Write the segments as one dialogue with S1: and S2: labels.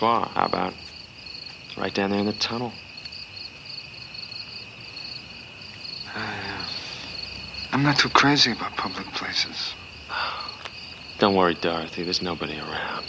S1: Far. How about right down there in the tunnel?
S2: Uh, I'm not too crazy about public places.
S1: Don't worry, Dorothy. There's nobody around.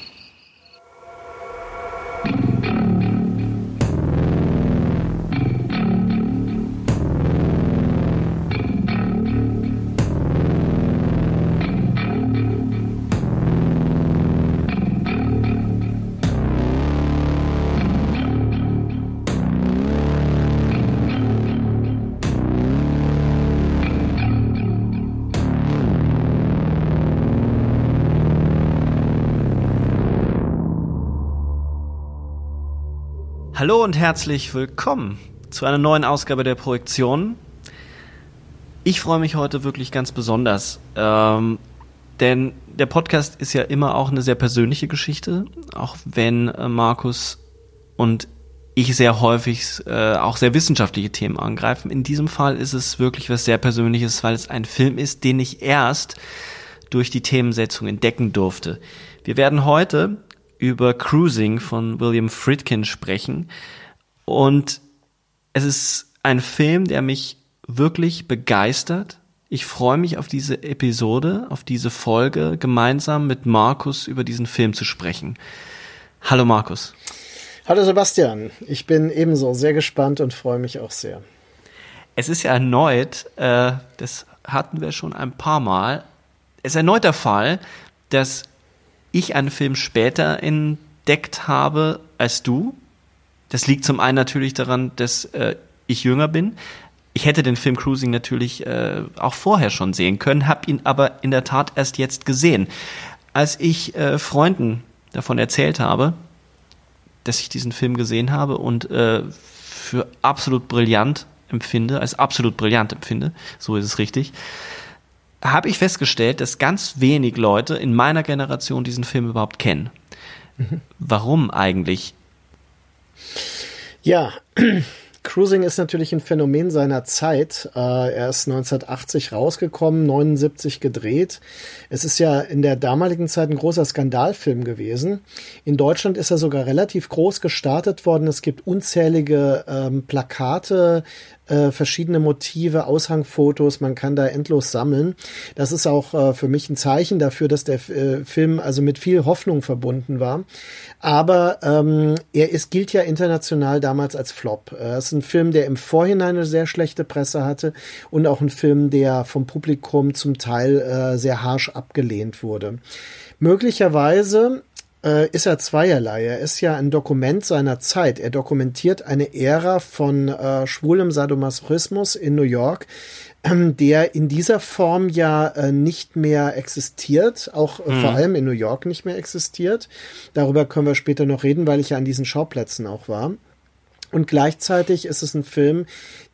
S3: Hallo und herzlich willkommen zu einer neuen Ausgabe der Projektion. Ich freue mich heute wirklich ganz besonders, ähm, denn der Podcast ist ja immer auch eine sehr persönliche Geschichte, auch wenn äh, Markus und ich sehr häufig äh, auch sehr wissenschaftliche Themen angreifen. In diesem Fall ist es wirklich was sehr Persönliches, weil es ein Film ist, den ich erst durch die Themensetzung entdecken durfte. Wir werden heute über Cruising von William Friedkin sprechen. Und es ist ein Film, der mich wirklich begeistert. Ich freue mich auf diese Episode, auf diese Folge, gemeinsam mit Markus über diesen Film zu sprechen. Hallo Markus.
S4: Hallo Sebastian, ich bin ebenso sehr gespannt und freue mich auch sehr.
S3: Es ist ja erneut, äh, das hatten wir schon ein paar Mal, es ist erneut der Fall, dass ich einen Film später entdeckt habe als du. Das liegt zum einen natürlich daran, dass äh, ich jünger bin. Ich hätte den Film Cruising natürlich äh, auch vorher schon sehen können, habe ihn aber in der Tat erst jetzt gesehen. Als ich äh, Freunden davon erzählt habe, dass ich diesen Film gesehen habe und äh, für absolut brillant empfinde, als absolut brillant empfinde, so ist es richtig, habe ich festgestellt, dass ganz wenig Leute in meiner Generation diesen Film überhaupt kennen. Mhm. Warum eigentlich?
S4: Ja, Cruising ist natürlich ein Phänomen seiner Zeit. Äh, er ist 1980 rausgekommen, 79 gedreht. Es ist ja in der damaligen Zeit ein großer Skandalfilm gewesen. In Deutschland ist er sogar relativ groß gestartet worden. Es gibt unzählige ähm, Plakate, äh, verschiedene Motive, Aushangfotos, man kann da endlos sammeln. Das ist auch äh, für mich ein Zeichen dafür, dass der äh, Film also mit viel Hoffnung verbunden war. Aber ähm, er ist, gilt ja international damals als Flop. Äh, es ist ein Film, der im Vorhinein eine sehr schlechte Presse hatte und auch ein Film, der vom Publikum zum Teil äh, sehr harsch abgelehnt wurde. Möglicherweise äh, ist er zweierlei. Er ist ja ein Dokument seiner Zeit. Er dokumentiert eine Ära von äh, schwulem Sadomasochismus in New York, ähm, der in dieser Form ja äh, nicht mehr existiert, auch äh, mhm. vor allem in New York nicht mehr existiert. Darüber können wir später noch reden, weil ich ja an diesen Schauplätzen auch war. Und gleichzeitig ist es ein Film,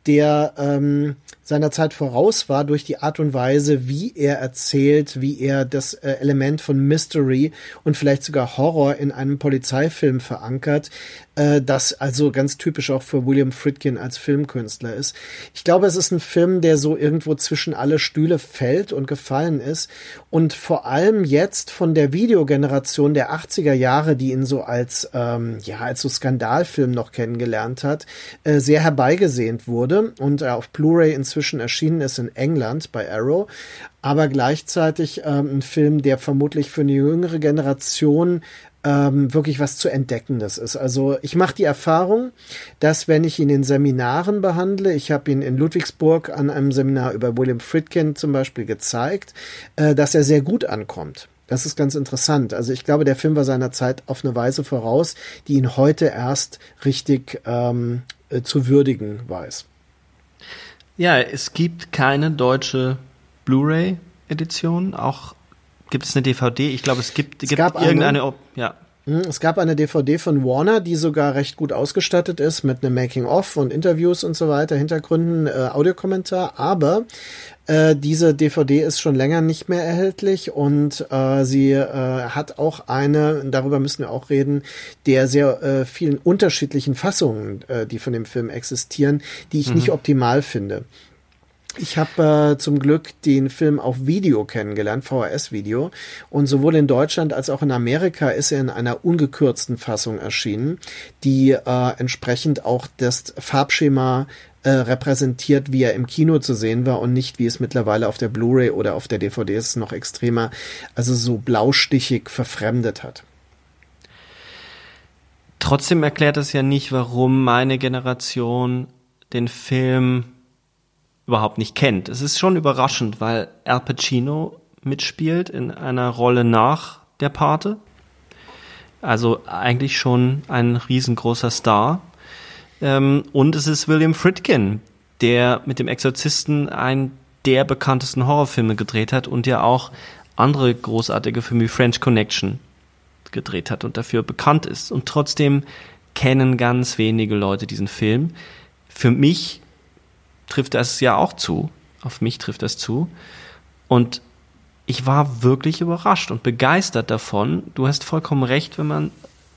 S4: der ähm, seiner Zeit voraus war durch die Art und Weise, wie er erzählt, wie er das äh, Element von Mystery und vielleicht sogar Horror in einem Polizeifilm verankert, äh, das also ganz typisch auch für William Friedkin als Filmkünstler ist. Ich glaube, es ist ein Film, der so irgendwo zwischen alle Stühle fällt und gefallen ist und vor allem jetzt von der Videogeneration der 80er Jahre, die ihn so als ähm, ja als so Skandalfilm noch kennengelernt hat, äh, sehr herbeigesehnt wurde und er auf Blu-ray inzwischen erschienen ist in England bei Arrow, aber gleichzeitig ähm, ein Film, der vermutlich für eine jüngere Generation ähm, wirklich was zu entdeckendes ist. Also ich mache die Erfahrung, dass wenn ich ihn in Seminaren behandle, ich habe ihn in Ludwigsburg an einem Seminar über William Friedkin zum Beispiel gezeigt, äh, dass er sehr gut ankommt. Das ist ganz interessant. Also ich glaube, der Film war seiner Zeit auf eine Weise voraus, die ihn heute erst richtig ähm, äh, zu würdigen weiß.
S3: Ja, es gibt keine deutsche Blu-ray-Edition. Auch gibt es eine DVD. Ich glaube, es gibt, es gibt irgendeine. Eine, ja.
S4: Hm, es gab eine DVD von Warner, die sogar recht gut ausgestattet ist mit einem Making-of und Interviews und so weiter, Hintergründen, äh, Audiokommentar. Aber äh, diese DVD ist schon länger nicht mehr erhältlich und äh, sie äh, hat auch eine, darüber müssen wir auch reden, der sehr äh, vielen unterschiedlichen Fassungen, äh, die von dem Film existieren, die ich mhm. nicht optimal finde. Ich habe äh, zum Glück den Film auf Video kennengelernt, VHS-Video. Und sowohl in Deutschland als auch in Amerika ist er in einer ungekürzten Fassung erschienen, die äh, entsprechend auch das Farbschema äh, repräsentiert, wie er im Kino zu sehen war und nicht wie es mittlerweile auf der Blu-ray oder auf der DVD ist, noch extremer, also so blaustichig verfremdet hat.
S3: Trotzdem erklärt es ja nicht, warum meine Generation den Film überhaupt nicht kennt. Es ist schon überraschend, weil Al Pacino mitspielt in einer Rolle nach der Pate. Also eigentlich schon ein riesengroßer Star. Ähm, und es ist William Friedkin, der mit dem Exorzisten einen der bekanntesten Horrorfilme gedreht hat und ja auch andere großartige Filme wie French Connection gedreht hat und dafür bekannt ist. Und trotzdem kennen ganz wenige Leute diesen Film. Für mich trifft das ja auch zu. Auf mich trifft das zu. Und ich war wirklich überrascht und begeistert davon. Du hast vollkommen recht, wenn man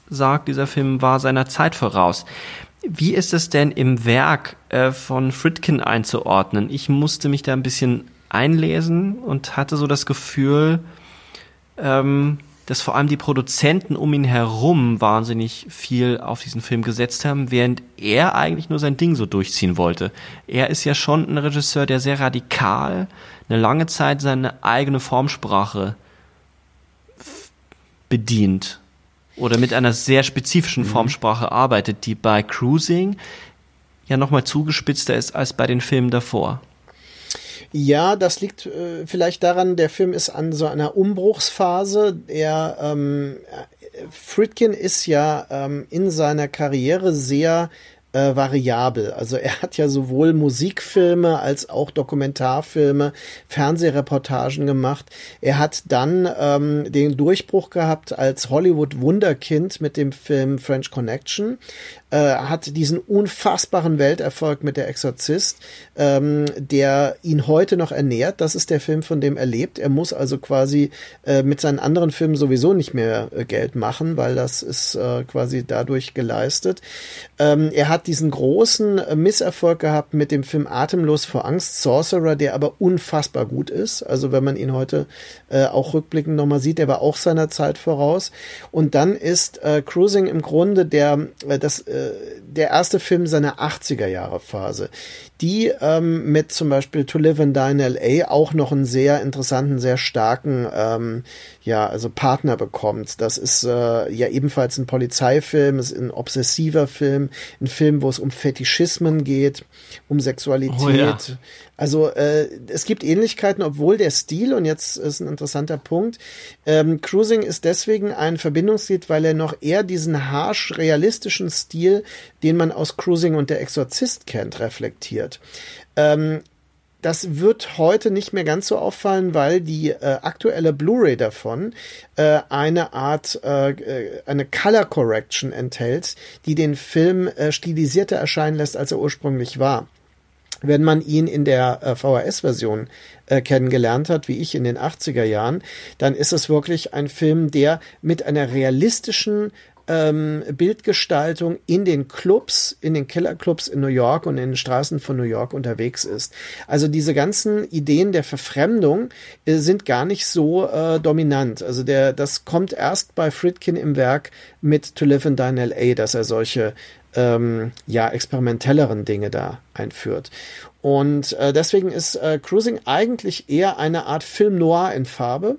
S3: sagt, dieser Film war seiner Zeit voraus. Wie ist es denn im Werk äh, von Fritkin einzuordnen? Ich musste mich da ein bisschen einlesen und hatte so das Gefühl, ähm, dass vor allem die Produzenten um ihn herum wahnsinnig viel auf diesen Film gesetzt haben, während er eigentlich nur sein Ding so durchziehen wollte. Er ist ja schon ein Regisseur, der sehr radikal eine lange Zeit seine eigene Formsprache bedient oder mit einer sehr spezifischen mhm. Formsprache arbeitet, die bei Cruising ja nochmal zugespitzter ist als bei den Filmen davor.
S4: Ja, das liegt äh, vielleicht daran, der Film ist an so einer Umbruchsphase. Er, ähm, Friedkin ist ja ähm, in seiner Karriere sehr äh, variabel. Also er hat ja sowohl Musikfilme als auch Dokumentarfilme, Fernsehreportagen gemacht. Er hat dann ähm, den Durchbruch gehabt als Hollywood Wunderkind mit dem Film French Connection äh, hat diesen unfassbaren Welterfolg mit der Exorzist, ähm, der ihn heute noch ernährt. Das ist der Film, von dem er lebt. Er muss also quasi äh, mit seinen anderen Filmen sowieso nicht mehr äh, Geld machen, weil das ist äh, quasi dadurch geleistet. Ähm, er hat diesen großen äh, Misserfolg gehabt mit dem Film Atemlos vor Angst, Sorcerer, der aber unfassbar gut ist. Also wenn man ihn heute äh, auch rückblickend nochmal sieht, der war auch seiner Zeit voraus. Und dann ist äh, Cruising im Grunde der, äh, das äh, der erste Film seiner 80er Jahre Phase, die ähm, mit zum Beispiel To Live and Die in L.A. auch noch einen sehr interessanten, sehr starken, ähm, ja, also Partner bekommt. Das ist äh, ja ebenfalls ein Polizeifilm, ist ein obsessiver Film, ein Film, wo es um Fetischismen geht, um Sexualität. Oh ja. Also äh, es gibt Ähnlichkeiten, obwohl der Stil, und jetzt ist ein interessanter Punkt, ähm, Cruising ist deswegen ein Verbindungslied, weil er noch eher diesen harsch realistischen Stil, den man aus Cruising und der Exorzist kennt, reflektiert. Ähm, das wird heute nicht mehr ganz so auffallen, weil die äh, aktuelle Blu-ray davon äh, eine Art, äh, äh eine Color Correction enthält, die den Film äh, stilisierter erscheinen lässt, als er ursprünglich war. Wenn man ihn in der äh, VHS-Version kennengelernt hat, wie ich in den 80er Jahren, dann ist es wirklich ein Film, der mit einer realistischen ähm, Bildgestaltung in den Clubs, in den Killerclubs in New York und in den Straßen von New York unterwegs ist. Also diese ganzen Ideen der Verfremdung äh, sind gar nicht so äh, dominant. Also der, das kommt erst bei Friedkin im Werk mit To Live and Die in L.A., dass er solche ähm, ja, experimentelleren Dinge da einführt. Und äh, deswegen ist äh, Cruising eigentlich eher eine Art Film noir in Farbe.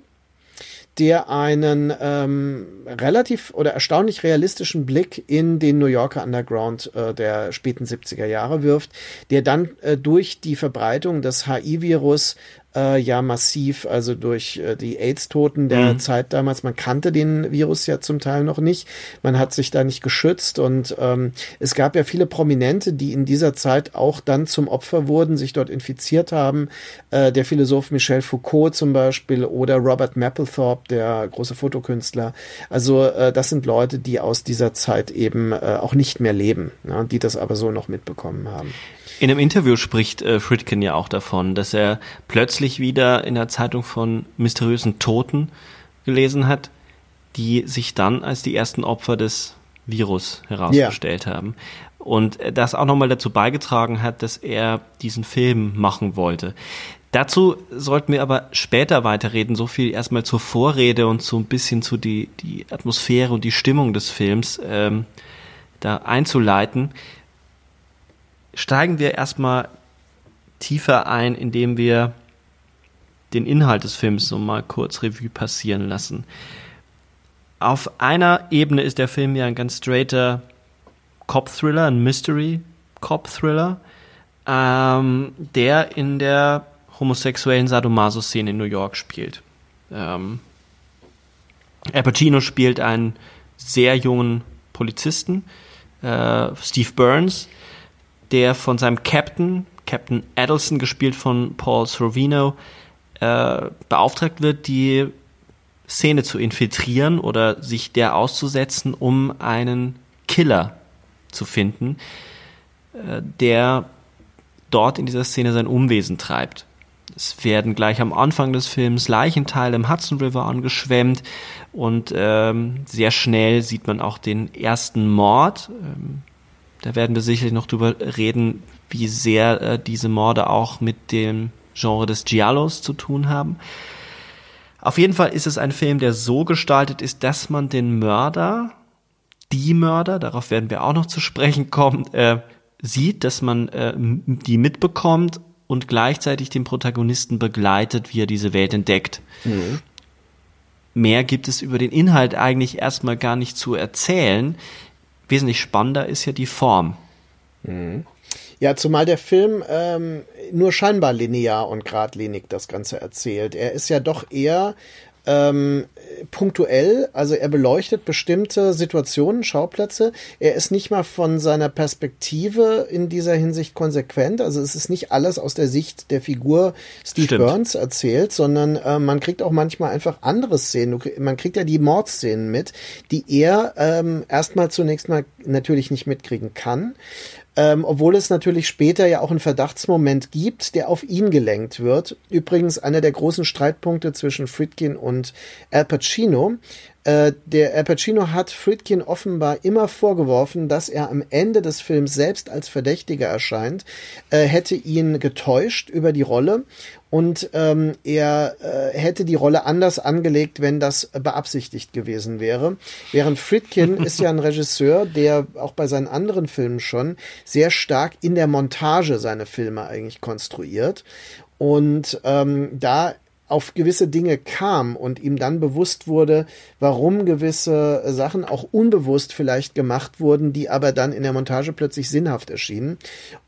S4: Der einen ähm, relativ oder erstaunlich realistischen Blick in den New Yorker Underground äh, der späten 70er Jahre wirft, der dann äh, durch die Verbreitung des HIV-Virus äh, ja massiv, also durch äh, die AIDS-Toten der mhm. Zeit damals. Man kannte den Virus ja zum Teil noch nicht. Man hat sich da nicht geschützt und ähm, es gab ja viele Prominente, die in dieser Zeit auch dann zum Opfer wurden, sich dort infiziert haben. Äh, der Philosoph Michel Foucault zum Beispiel oder Robert Mapplethorpe, der große Fotokünstler. Also äh, das sind Leute, die aus dieser Zeit eben äh, auch nicht mehr leben, ja, die das aber so noch mitbekommen haben.
S3: In einem Interview spricht äh, Fritkin ja auch davon, dass er plötzlich wieder in der Zeitung von mysteriösen Toten gelesen hat, die sich dann als die ersten Opfer des Virus herausgestellt ja. haben. Und das auch nochmal dazu beigetragen hat, dass er diesen Film machen wollte. Dazu sollten wir aber später weiterreden. So viel erstmal zur Vorrede und so ein bisschen zu die, die Atmosphäre und die Stimmung des Films ähm, da einzuleiten steigen wir erstmal tiefer ein, indem wir den Inhalt des Films so mal kurz Revue passieren lassen. Auf einer Ebene ist der Film ja ein ganz straighter Cop-Thriller, ein Mystery-Cop-Thriller, ähm, der in der homosexuellen Sadomaso-Szene in New York spielt. Ähm, Al Pacino spielt einen sehr jungen Polizisten, äh, Steve Burns, der von seinem Captain, Captain Adelson, gespielt von Paul Sorvino, äh, beauftragt wird, die Szene zu infiltrieren oder sich der auszusetzen, um einen Killer zu finden, äh, der dort in dieser Szene sein Unwesen treibt. Es werden gleich am Anfang des Films Leichenteile im Hudson River angeschwemmt und ähm, sehr schnell sieht man auch den ersten Mord. Ähm, da werden wir sicherlich noch drüber reden, wie sehr äh, diese Morde auch mit dem Genre des Giallos zu tun haben. Auf jeden Fall ist es ein Film, der so gestaltet ist, dass man den Mörder, die Mörder, darauf werden wir auch noch zu sprechen kommen, äh, sieht, dass man äh, die mitbekommt und gleichzeitig den Protagonisten begleitet, wie er diese Welt entdeckt. Mhm. Mehr gibt es über den Inhalt eigentlich erstmal gar nicht zu erzählen wesentlich spannender ist ja die Form.
S4: Mhm. Ja, zumal der Film ähm, nur scheinbar linear und geradlinig das Ganze erzählt. Er ist ja doch eher ähm, punktuell, also er beleuchtet bestimmte Situationen, Schauplätze. Er ist nicht mal von seiner Perspektive in dieser Hinsicht konsequent. Also es ist nicht alles aus der Sicht der Figur Steve Stimmt. Burns erzählt, sondern äh, man kriegt auch manchmal einfach andere Szenen. Man kriegt ja die Mordszenen mit, die er ähm, erstmal zunächst mal natürlich nicht mitkriegen kann. Ähm, obwohl es natürlich später ja auch einen Verdachtsmoment gibt, der auf ihn gelenkt wird. Übrigens einer der großen Streitpunkte zwischen Friedkin und Al Pacino. Äh, der Al Pacino hat Friedkin offenbar immer vorgeworfen, dass er am Ende des Films selbst als Verdächtiger erscheint, äh, hätte ihn getäuscht über die Rolle und ähm, er äh, hätte die Rolle anders angelegt, wenn das beabsichtigt gewesen wäre. Während Friedkin ist ja ein Regisseur, der auch bei seinen anderen Filmen schon sehr stark in der Montage seine Filme eigentlich konstruiert. Und ähm, da auf gewisse Dinge kam und ihm dann bewusst wurde, warum gewisse Sachen auch unbewusst vielleicht gemacht wurden, die aber dann in der Montage plötzlich sinnhaft erschienen.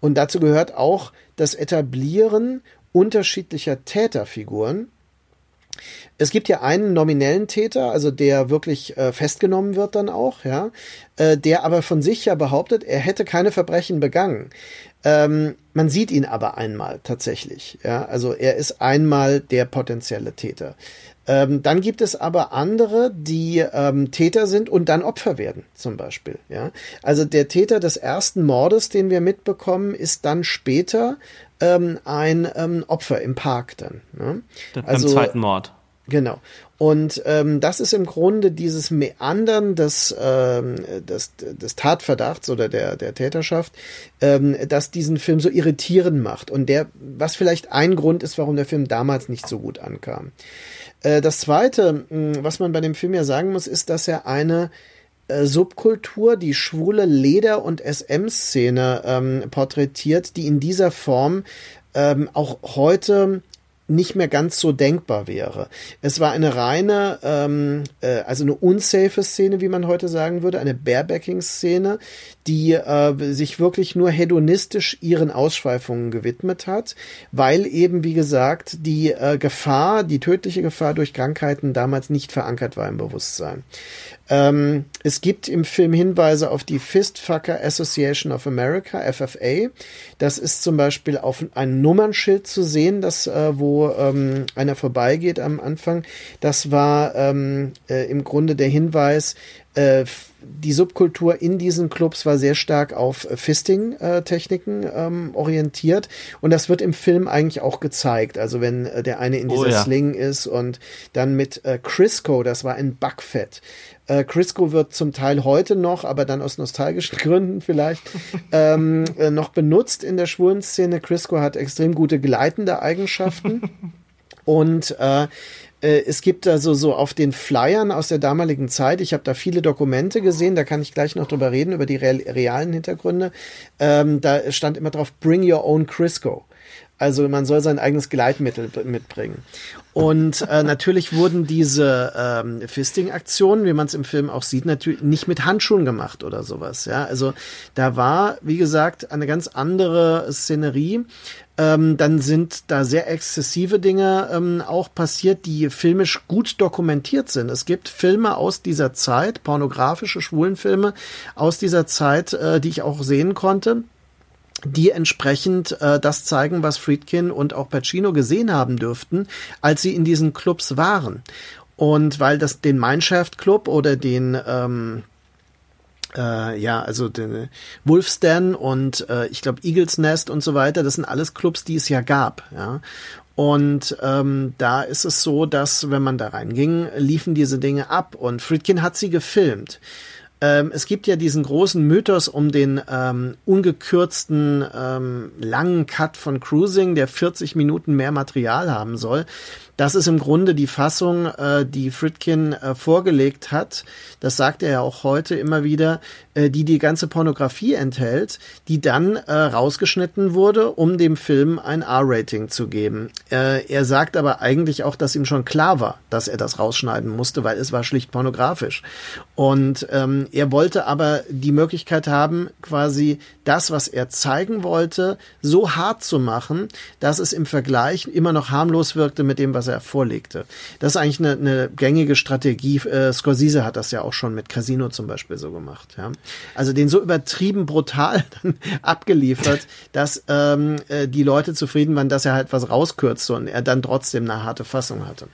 S4: Und dazu gehört auch das Etablieren unterschiedlicher Täterfiguren. Es gibt ja einen nominellen Täter, also der wirklich äh, festgenommen wird dann auch, ja, äh, der aber von sich ja behauptet, er hätte keine Verbrechen begangen. Ähm, man sieht ihn aber einmal tatsächlich. Ja? Also er ist einmal der potenzielle Täter. Ähm, dann gibt es aber andere, die ähm, Täter sind und dann Opfer werden, zum Beispiel. Ja? Also der Täter des ersten Mordes, den wir mitbekommen, ist dann später ähm, ein ähm, Opfer im Park dann. Ne?
S3: Also, Beim zweiten Mord.
S4: Genau. Und ähm, das ist im Grunde dieses Meandern des, ähm, des, des Tatverdachts oder der, der Täterschaft, ähm, das diesen Film so irritierend macht. Und der, was vielleicht ein Grund ist, warum der Film damals nicht so gut ankam. Äh, das Zweite, was man bei dem Film ja sagen muss, ist, dass er eine äh, Subkultur, die schwule Leder- und SM-Szene ähm, porträtiert, die in dieser Form ähm, auch heute nicht mehr ganz so denkbar wäre. Es war eine reine, ähm, äh, also eine unsafe Szene, wie man heute sagen würde, eine Barebacking-Szene, die äh, sich wirklich nur hedonistisch ihren Ausschweifungen gewidmet hat, weil eben, wie gesagt, die äh, Gefahr, die tödliche Gefahr durch Krankheiten damals nicht verankert war im Bewusstsein. Ähm, es gibt im Film Hinweise auf die Fistfucker Association of America, FFA. Das ist zum Beispiel auf ein Nummernschild zu sehen, das, äh, wo ähm, einer vorbeigeht am Anfang. Das war ähm, äh, im Grunde der Hinweis, äh, die Subkultur in diesen Clubs war sehr stark auf Fisting-Techniken ähm, orientiert und das wird im Film eigentlich auch gezeigt. Also wenn äh, der eine in dieser oh, ja. Sling ist und dann mit äh, Crisco, das war ein Backfett. Äh, Crisco wird zum Teil heute noch, aber dann aus nostalgischen Gründen vielleicht, ähm, äh, noch benutzt in der schwulen Szene. Crisco hat extrem gute gleitende Eigenschaften. Und äh, äh, es gibt also so auf den Flyern aus der damaligen Zeit, ich habe da viele Dokumente gesehen, da kann ich gleich noch drüber reden, über die realen Hintergründe. Ähm, da stand immer drauf, bring your own Crisco. Also man soll sein eigenes Gleitmittel mitbringen. Und äh, natürlich wurden diese ähm, Fisting-Aktionen, wie man es im Film auch sieht, natürlich nicht mit Handschuhen gemacht oder sowas. Ja, also da war, wie gesagt, eine ganz andere Szenerie. Ähm, dann sind da sehr exzessive Dinge ähm, auch passiert, die filmisch gut dokumentiert sind. Es gibt Filme aus dieser Zeit, pornografische Schwulenfilme aus dieser Zeit, äh, die ich auch sehen konnte die entsprechend äh, das zeigen, was Friedkin und auch Pacino gesehen haben dürften, als sie in diesen Clubs waren. Und weil das den Mineshaft Club oder den ähm, äh, ja, also den Wolf's Den und äh, ich glaube Eagles Nest und so weiter, das sind alles Clubs, die es ja gab, ja. Und ähm, da ist es so, dass wenn man da reinging, liefen diese Dinge ab und Friedkin hat sie gefilmt. Ähm, es gibt ja diesen großen Mythos um den ähm, ungekürzten ähm, langen Cut von Cruising, der 40 Minuten mehr Material haben soll. Das ist im Grunde die Fassung, äh, die Fritkin äh, vorgelegt hat. Das sagt er ja auch heute immer wieder, äh, die die ganze Pornografie enthält, die dann äh, rausgeschnitten wurde, um dem Film ein R-Rating zu geben. Äh, er sagt aber eigentlich auch, dass ihm schon klar war, dass er das rausschneiden musste, weil es war schlicht pornografisch. Und ähm, er wollte aber die Möglichkeit haben, quasi das, was er zeigen wollte, so hart zu machen, dass es im Vergleich immer noch harmlos wirkte mit dem, was was er vorlegte. Das ist eigentlich eine, eine gängige Strategie. Äh, Scorsese hat das ja auch schon mit Casino zum Beispiel so gemacht. Ja? Also den so übertrieben brutal dann abgeliefert, dass ähm, äh, die Leute zufrieden waren, dass er halt was rauskürzte und er dann trotzdem eine harte Fassung hatte.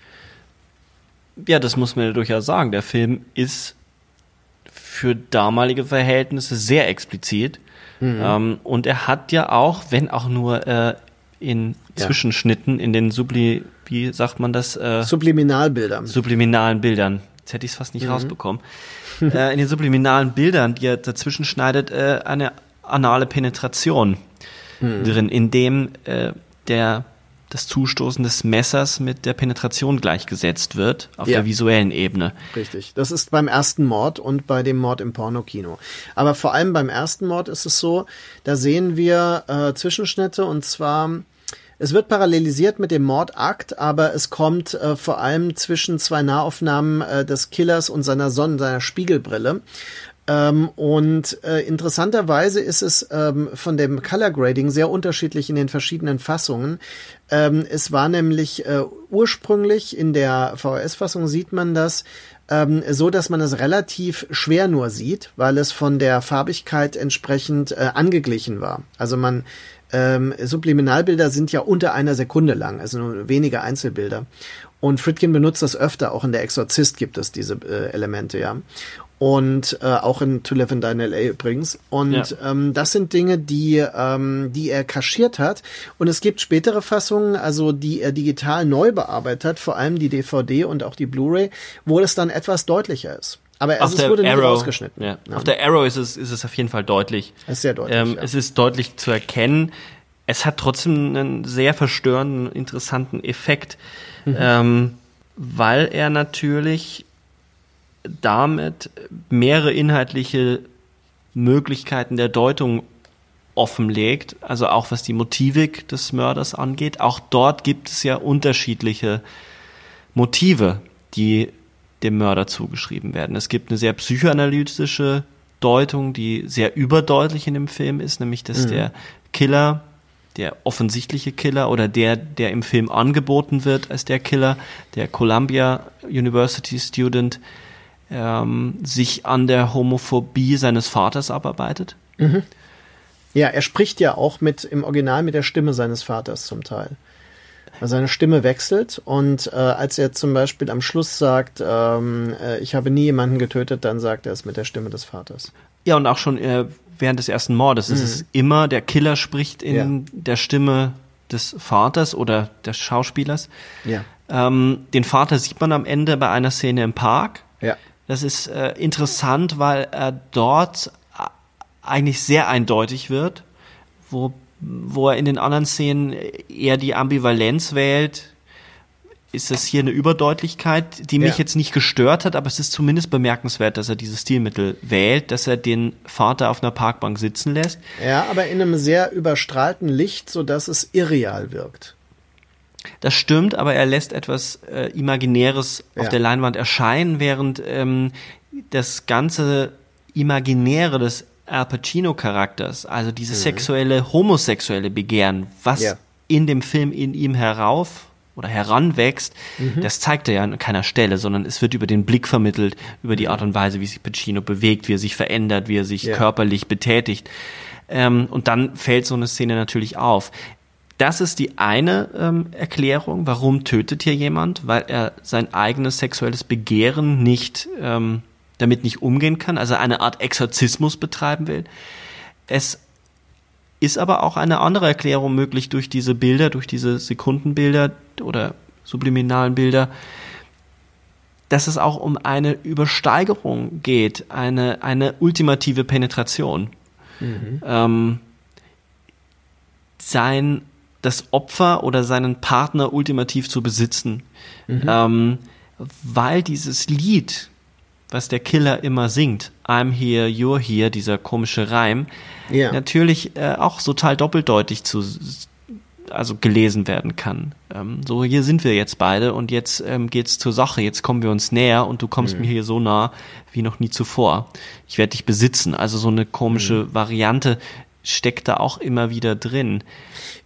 S3: Ja, das muss man ja durchaus sagen. Der Film ist für damalige Verhältnisse sehr explizit. Mhm. Ähm, und er hat ja auch, wenn auch nur äh, in ja. Zwischenschnitten, in den Subli wie sagt man das?
S4: Äh, Subliminalbildern.
S3: Subliminalen Bildern. Jetzt hätte ich es fast nicht mhm. rausbekommen. äh, in den subliminalen Bildern, die er dazwischen schneidet, äh, eine anale Penetration mhm. drin, in dem äh, der das Zustoßen des Messers mit der Penetration gleichgesetzt wird auf ja. der visuellen Ebene.
S4: Richtig. Das ist beim ersten Mord und bei dem Mord im Pornokino. Aber vor allem beim ersten Mord ist es so, da sehen wir äh, Zwischenschnitte und zwar es wird parallelisiert mit dem Mordakt, aber es kommt äh, vor allem zwischen zwei Nahaufnahmen äh, des Killers und seiner Sonne, seiner Spiegelbrille. Ähm, und äh, interessanterweise ist es ähm, von dem Color Grading sehr unterschiedlich in den verschiedenen Fassungen. Ähm, es war nämlich äh, ursprünglich in der VHS-Fassung sieht man das ähm, so, dass man es relativ schwer nur sieht, weil es von der Farbigkeit entsprechend äh, angeglichen war. Also man ähm, Subliminalbilder sind ja unter einer Sekunde lang, also nur wenige Einzelbilder. Und Fritkin benutzt das öfter, auch in der Exorzist gibt es diese äh, Elemente, ja. Und äh, auch in To Live and Die in L.A. übrigens. Und ja. ähm, das sind Dinge, die, ähm, die er kaschiert hat. Und es gibt spätere Fassungen, also die er digital neu bearbeitet hat, vor allem die DVD und auch die Blu-ray, wo das dann etwas deutlicher ist. Aber es, es wurde Arrow, nicht rausgeschnitten.
S3: Ja. Ja. Auf der Arrow ist es, ist es auf jeden Fall deutlich.
S4: Es ist sehr deutlich.
S3: Ähm, ja. Es ist deutlich zu erkennen. Es hat trotzdem einen sehr verstörenden, interessanten Effekt, mhm. ähm, weil er natürlich damit mehrere inhaltliche Möglichkeiten der Deutung offenlegt, also auch was die Motivik des Mörders angeht. Auch dort gibt es ja unterschiedliche Motive, die dem Mörder zugeschrieben werden. Es gibt eine sehr psychoanalytische Deutung, die sehr überdeutlich in dem Film ist, nämlich dass mhm. der Killer, der offensichtliche Killer oder der, der im Film angeboten wird als der Killer, der Columbia University Student, ähm, sich an der Homophobie seines Vaters abarbeitet.
S4: Mhm. Ja, er spricht ja auch mit im Original mit der Stimme seines Vaters zum Teil. Also seine Stimme wechselt und äh, als er zum Beispiel am Schluss sagt, ähm, äh, ich habe nie jemanden getötet, dann sagt er es mit der Stimme des Vaters.
S3: Ja, und auch schon äh, während des ersten Mordes mhm. ist es immer, der Killer spricht in ja. der Stimme des Vaters oder des Schauspielers.
S4: Ja.
S3: Ähm, den Vater sieht man am Ende bei einer Szene im Park.
S4: Ja.
S3: Das ist äh, interessant, weil er dort eigentlich sehr eindeutig wird, wo, wo er in den anderen Szenen eher die Ambivalenz wählt. Ist das hier eine Überdeutlichkeit, die mich ja. jetzt nicht gestört hat, aber es ist zumindest bemerkenswert, dass er dieses Stilmittel wählt, dass er den Vater auf einer Parkbank sitzen lässt.
S4: Ja, aber in einem sehr überstrahlten Licht, so dass es irreal wirkt.
S3: Das stimmt, aber er lässt etwas äh, Imaginäres ja. auf der Leinwand erscheinen, während ähm, das ganze Imaginäre des Al Pacino-Charakters, also dieses mhm. sexuelle, homosexuelle Begehren, was ja. in dem Film in ihm herauf oder heranwächst, mhm. das zeigt er ja an keiner Stelle, sondern es wird über den Blick vermittelt, über die mhm. Art und Weise, wie sich Pacino bewegt, wie er sich verändert, wie er sich ja. körperlich betätigt. Ähm, und dann fällt so eine Szene natürlich auf. Das ist die eine ähm, Erklärung, warum tötet hier jemand, weil er sein eigenes sexuelles Begehren nicht ähm, damit nicht umgehen kann, also eine Art Exorzismus betreiben will. Es ist aber auch eine andere Erklärung möglich durch diese Bilder, durch diese Sekundenbilder oder subliminalen Bilder, dass es auch um eine Übersteigerung geht, eine, eine ultimative Penetration. Mhm. Ähm, sein das Opfer oder seinen Partner ultimativ zu besitzen. Mhm. Ähm, weil dieses Lied, was der Killer immer singt, I'm here, you're here, dieser komische Reim, ja. natürlich äh, auch total doppeldeutig zu also gelesen werden kann. Ähm, so, hier sind wir jetzt beide und jetzt ähm, geht's zur Sache, jetzt kommen wir uns näher und du kommst mhm. mir hier so nah wie noch nie zuvor. Ich werde dich besitzen. Also so eine komische mhm. Variante, steckt da auch immer wieder drin.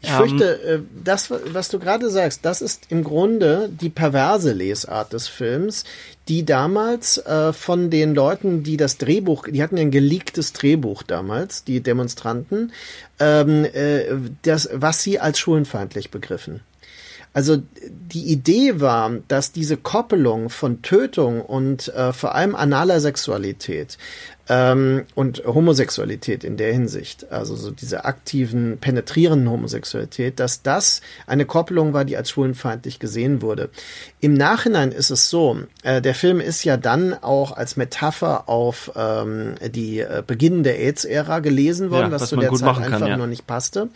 S4: Ich ähm, fürchte, äh, das, was du gerade sagst, das ist im Grunde die perverse Lesart des Films, die damals äh, von den Leuten, die das Drehbuch, die hatten ja ein geleaktes Drehbuch damals, die Demonstranten, ähm, äh, das, was sie als schwulenfeindlich begriffen. Also die Idee war, dass diese Koppelung von Tötung und äh, vor allem analer Sexualität ähm, und Homosexualität in der Hinsicht, also so diese aktiven, penetrierenden Homosexualität, dass das eine Koppelung war, die als schwulenfeindlich gesehen wurde. Im Nachhinein ist es so, äh, der Film ist ja dann auch als Metapher auf ähm, die äh, Beginn der AIDS-Ära gelesen worden, ja, was, was zu der Zeit einfach kann, ja. noch nicht passte.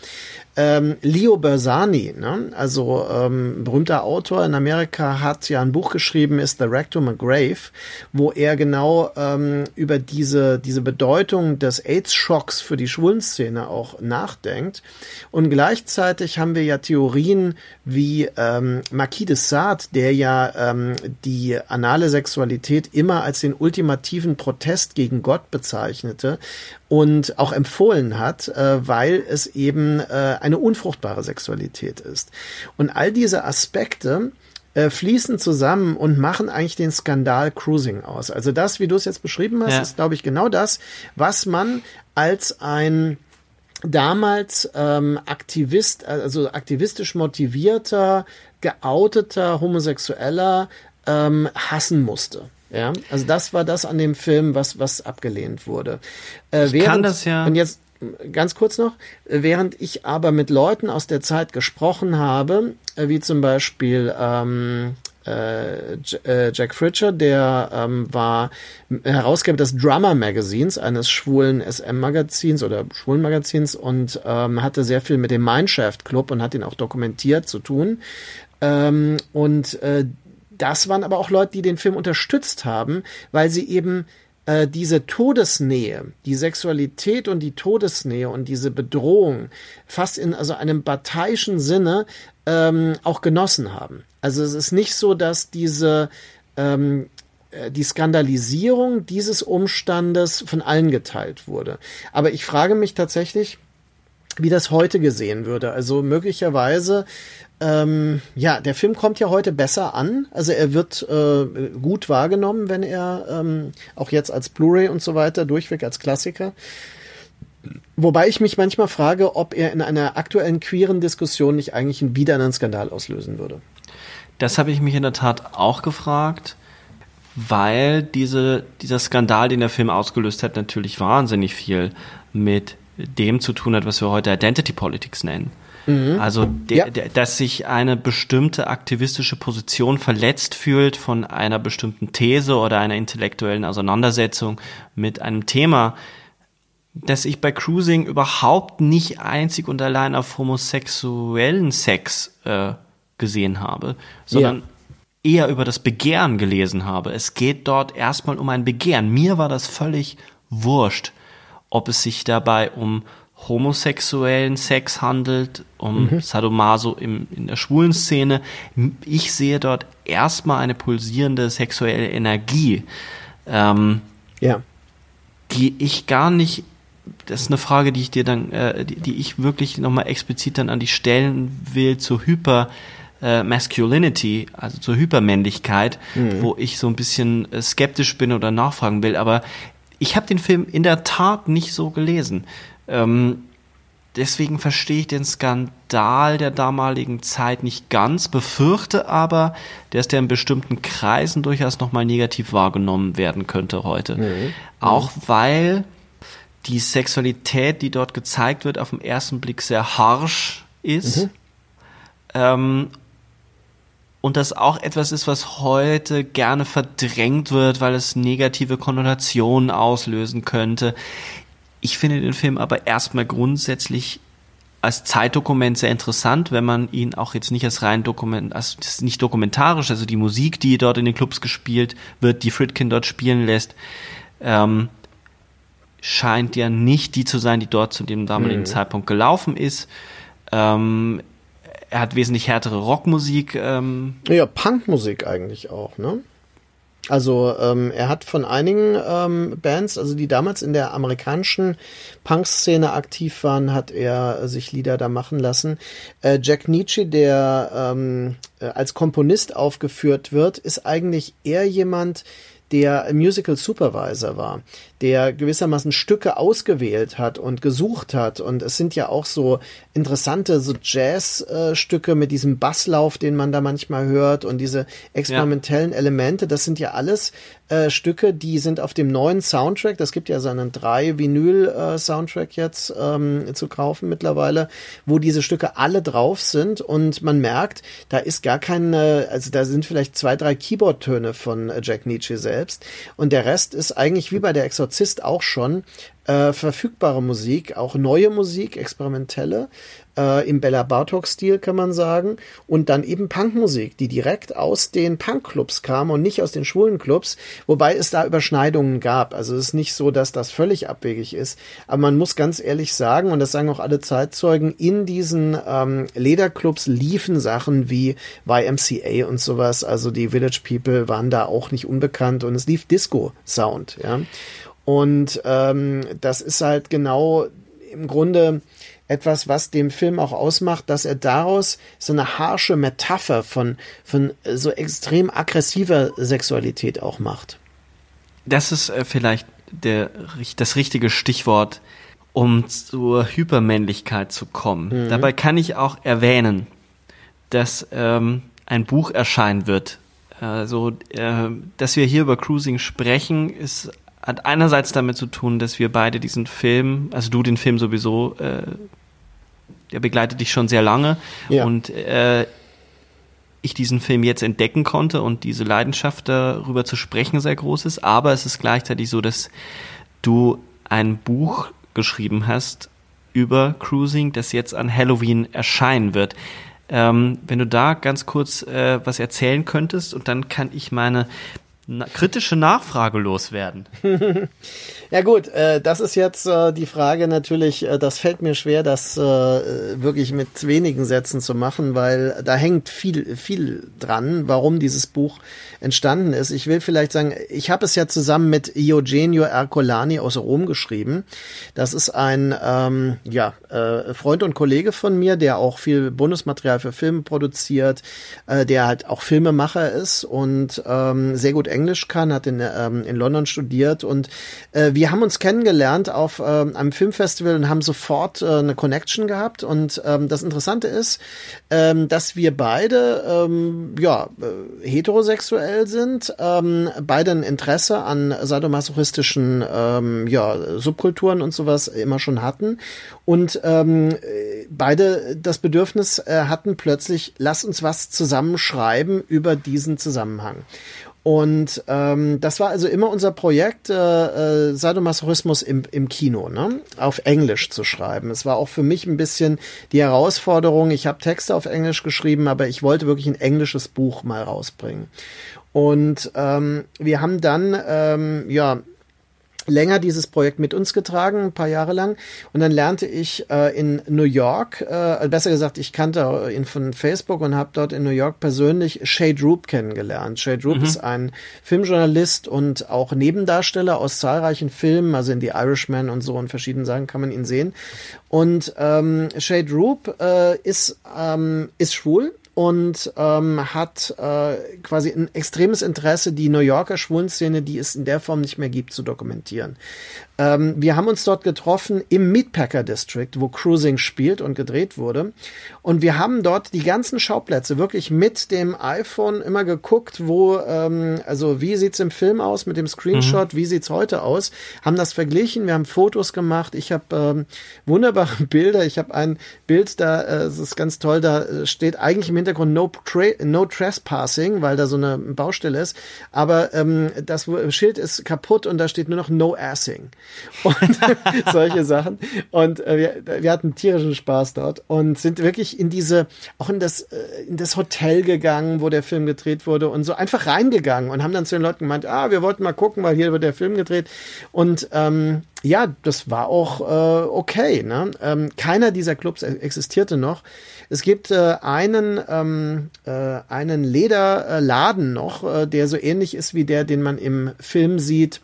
S4: Ähm, Leo Bersani, ne? also ähm, berühmter Autor in Amerika, hat ja ein Buch geschrieben, ist The Rectum a Grave, wo er genau ähm, über diese, diese Bedeutung des AIDS-Schocks für die Schwulenszene auch nachdenkt. Und gleichzeitig haben wir ja Theorien wie ähm, Marquis de Sade, der ja ähm, die anale Sexualität immer als den ultimativen Protest gegen Gott bezeichnete und auch empfohlen hat, äh, weil es eben äh, eine unfruchtbare Sexualität ist. Und all diese Aspekte äh, fließen zusammen und machen eigentlich den Skandal Cruising aus. Also das, wie du es jetzt beschrieben hast, ja. ist, glaube ich, genau das, was man als ein damals ähm, Aktivist, also aktivistisch motivierter, geouteter Homosexueller ähm, hassen musste. Ja, also das war das an dem Film, was, was abgelehnt wurde.
S3: Äh, ich während, kann das ja.
S4: Und jetzt ganz kurz noch, während ich aber mit Leuten aus der Zeit gesprochen habe, äh, wie zum Beispiel ähm, äh, äh Jack Fritcher, der ähm, war Herausgeber des Drummer Magazins, eines schwulen SM-Magazins oder schwulen Magazins und ähm, hatte sehr viel mit dem Mineshaft Club und hat ihn auch dokumentiert zu tun. Ähm, und äh, das waren aber auch Leute, die den Film unterstützt haben, weil sie eben äh, diese Todesnähe, die Sexualität und die Todesnähe und diese Bedrohung fast in also einem parteiischen Sinne ähm, auch genossen haben. Also es ist nicht so, dass diese ähm, äh, die Skandalisierung dieses Umstandes von allen geteilt wurde. Aber ich frage mich tatsächlich, wie das heute gesehen würde. Also möglicherweise ähm, ja, der Film kommt ja heute besser an. Also er wird äh, gut wahrgenommen, wenn er ähm, auch jetzt als Blu-ray und so weiter durchweg als Klassiker. Wobei ich mich manchmal frage, ob er in einer aktuellen queeren Diskussion nicht eigentlich wieder einen Skandal auslösen würde.
S3: Das habe ich mich in der Tat auch gefragt, weil diese, dieser Skandal, den der Film ausgelöst hat, natürlich wahnsinnig viel mit dem zu tun hat, was wir heute Identity Politics nennen. Mhm. Also, der, ja. der, dass sich eine bestimmte aktivistische Position verletzt fühlt von einer bestimmten These oder einer intellektuellen Auseinandersetzung mit einem Thema, das ich bei Cruising überhaupt nicht einzig und allein auf homosexuellen Sex äh, gesehen habe, sondern ja eher über das Begehren gelesen habe. Es geht dort erstmal um ein Begehren. Mir war das völlig wurscht, ob es sich dabei um homosexuellen Sex handelt, um mhm. Sadomaso im, in der schwulen Szene. Ich sehe dort erstmal eine pulsierende sexuelle Energie, ähm, ja. die ich gar nicht, das ist eine Frage, die ich dir dann, äh, die, die ich wirklich nochmal explizit dann an die stellen will zur Hyper, äh, Masculinity, also zur Hypermännlichkeit, mhm. wo ich so ein bisschen äh, skeptisch bin oder nachfragen will. Aber ich habe den Film in der Tat nicht so gelesen. Ähm, deswegen verstehe ich den Skandal der damaligen Zeit nicht ganz, befürchte aber, dass der in bestimmten Kreisen durchaus nochmal negativ wahrgenommen werden könnte heute. Mhm. Auch weil die Sexualität, die dort gezeigt wird, auf den ersten Blick sehr harsh ist. Mhm. Ähm, und das auch etwas ist, was heute gerne verdrängt wird, weil es negative Konnotationen auslösen könnte. Ich finde den Film aber erstmal grundsätzlich als Zeitdokument sehr interessant, wenn man ihn auch jetzt nicht als rein Dokument, also nicht dokumentarisch, also die Musik, die dort in den Clubs gespielt wird, die Fritkin dort spielen lässt, ähm, scheint ja nicht die zu sein, die dort zu dem damaligen mhm. Zeitpunkt gelaufen ist. Ähm, er hat wesentlich härtere Rockmusik. Ähm.
S4: Ja, Punkmusik eigentlich auch, ne? Also ähm, er hat von einigen ähm, Bands, also die damals in der amerikanischen Punk-Szene aktiv waren, hat er sich Lieder da machen lassen. Äh, Jack Nietzsche, der ähm, äh, als Komponist aufgeführt wird, ist eigentlich eher jemand, der Musical Supervisor war, der gewissermaßen Stücke ausgewählt hat und gesucht hat. Und es sind ja auch so interessante so Jazz-Stücke mit diesem Basslauf, den man da manchmal hört und diese experimentellen ja. Elemente. Das sind ja alles äh, Stücke, die sind auf dem neuen Soundtrack. Das gibt ja seinen drei Vinyl-Soundtrack äh, jetzt ähm, zu kaufen mittlerweile, wo diese Stücke alle drauf sind und man merkt, da ist gar keine, also da sind vielleicht zwei, drei Keyboard-Töne von äh, Jack Nietzsche selbst und der Rest ist eigentlich wie bei der Exorzist auch schon äh, verfügbare Musik, auch neue Musik, experimentelle, äh, im Bella Bartok-Stil kann man sagen, und dann eben Punkmusik, die direkt aus den Punkclubs kam und nicht aus den schwulen Clubs, wobei es da Überschneidungen gab. Also es ist nicht so, dass das völlig abwegig ist, aber man muss ganz ehrlich sagen, und das sagen auch alle Zeitzeugen, in diesen ähm, Lederclubs liefen Sachen wie YMCA und sowas, also die Village People waren da auch nicht unbekannt und es lief Disco-Sound, ja. Und ähm, das ist halt genau im Grunde etwas, was dem Film auch ausmacht, dass er daraus so eine harsche Metapher von, von so extrem aggressiver Sexualität auch macht.
S3: Das ist äh, vielleicht der, das richtige Stichwort, um zur Hypermännlichkeit zu kommen. Mhm. Dabei kann ich auch erwähnen, dass ähm, ein Buch erscheinen wird. Also, äh, dass wir hier über Cruising sprechen, ist hat einerseits damit zu tun, dass wir beide diesen Film, also du den Film sowieso, äh, der begleitet dich schon sehr lange ja. und äh, ich diesen Film jetzt entdecken konnte und diese Leidenschaft darüber zu sprechen sehr groß ist, aber es ist gleichzeitig so, dass du ein Buch geschrieben hast über Cruising, das jetzt an Halloween erscheinen wird. Ähm, wenn du da ganz kurz äh, was erzählen könntest und dann kann ich meine na, kritische Nachfrage loswerden.
S4: Ja gut, äh, das ist jetzt äh, die Frage natürlich, äh, das fällt mir schwer, das äh, wirklich mit wenigen Sätzen zu machen, weil da hängt viel, viel dran, warum dieses Buch entstanden ist. Ich will vielleicht sagen, ich habe es ja zusammen mit Eugenio Ercolani aus Rom geschrieben. Das ist ein ähm, ja, äh, Freund und Kollege von mir, der auch viel Bundesmaterial für Filme produziert, äh, der halt auch Filmemacher ist und ähm, sehr gut Englisch kann, hat in, ähm, in London studiert und äh, wir haben uns kennengelernt auf ähm, einem Filmfestival und haben sofort äh, eine Connection gehabt. Und ähm, das Interessante ist, ähm, dass wir beide ähm, ja äh, heterosexuell sind, ähm, beide ein Interesse an sadomasochistischen ähm, ja, Subkulturen und sowas immer schon hatten und ähm, beide das Bedürfnis äh, hatten plötzlich, lass uns was zusammenschreiben über diesen Zusammenhang. Und ähm, das war also immer unser Projekt, äh, äh, Sadomasochismus im, im Kino, ne? auf Englisch zu schreiben. Es war auch für mich ein bisschen die Herausforderung. Ich habe Texte auf Englisch geschrieben, aber ich wollte wirklich ein englisches Buch mal rausbringen. Und ähm, wir haben dann ja länger dieses Projekt mit uns getragen, ein paar Jahre lang. Und dann lernte ich äh, in New York, äh, besser gesagt, ich kannte ihn von Facebook und habe dort in New York persönlich Shay Droop kennengelernt. Shay Droop mhm. ist ein Filmjournalist und auch Nebendarsteller aus zahlreichen Filmen, also in The Irishman und so und verschiedenen Sachen kann man ihn sehen. Und ähm, Shay Droop äh, ist, ähm, ist schwul und ähm, hat äh, quasi ein extremes Interesse, die New Yorker Schwulenszene, die es in der Form nicht mehr gibt, zu dokumentieren. Ähm, wir haben uns dort getroffen im Meatpacker District, wo Cruising spielt und gedreht wurde. Und wir haben dort die ganzen Schauplätze wirklich mit dem iPhone immer geguckt, wo, ähm, also wie sieht's im Film aus mit dem Screenshot, mhm. wie sieht's heute aus, haben das verglichen, wir haben Fotos gemacht. Ich habe ähm, wunderbare Bilder. Ich habe ein Bild da, äh, das ist ganz toll, da steht eigentlich im Hintergrund No, Tra no Trespassing, weil da so eine Baustelle ist. Aber ähm, das Schild ist kaputt und da steht nur noch No Assing und solche Sachen. Und äh, wir, wir hatten tierischen Spaß dort und sind wirklich in diese, auch in das, äh, in das Hotel gegangen, wo der Film gedreht wurde und so einfach reingegangen und haben dann zu den Leuten gemeint, ah, wir wollten mal gucken, weil hier wird der Film gedreht. Und ähm, ja, das war auch äh, okay. Ne? Ähm, keiner dieser Clubs e-, existierte noch. Es gibt äh, einen, ähm, äh, einen Lederladen noch, äh, der so ähnlich ist wie der, den man im Film sieht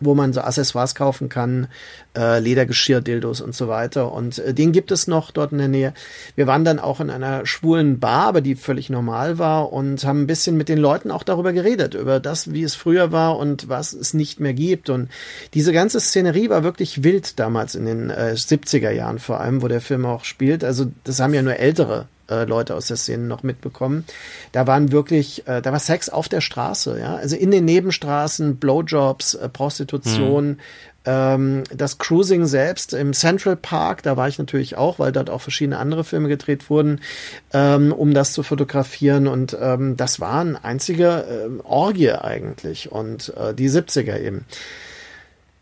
S4: wo man so Accessoires kaufen kann, äh, Ledergeschirr, Dildos und so weiter. Und äh, den gibt es noch dort in der Nähe. Wir waren dann auch in einer schwulen Bar, aber die völlig normal war und haben ein bisschen mit den Leuten auch darüber geredet, über das, wie es früher war und was es nicht mehr gibt. Und diese ganze Szenerie war wirklich wild damals in den äh, 70er Jahren vor allem, wo der Film auch spielt. Also das haben ja nur ältere äh, Leute aus der Szene noch mitbekommen. Da waren wirklich, äh, da war Sex auf der Straße, ja. Also in den Nebenstraßen, Blowjobs, äh, Prostitution, mhm. ähm, das Cruising selbst im Central Park, da war ich natürlich auch, weil dort auch verschiedene andere Filme gedreht wurden, ähm, um das zu fotografieren. Und ähm, das war eine einzige äh, Orgie eigentlich. Und äh, die 70er eben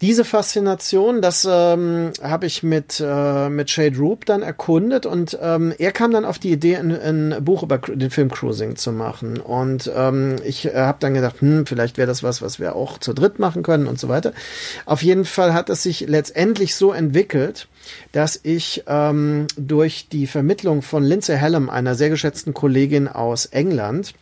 S4: diese Faszination, das ähm, habe ich mit, äh, mit Shade Roop dann erkundet und ähm, er kam dann auf die Idee, ein, ein Buch über den Film Cruising zu machen. Und ähm, ich äh, habe dann gedacht, hm, vielleicht wäre das was, was wir auch zu dritt machen können und so weiter. Auf jeden Fall hat es sich letztendlich so entwickelt, dass ich ähm, durch die Vermittlung von Lindsay Hallam, einer sehr geschätzten Kollegin aus England,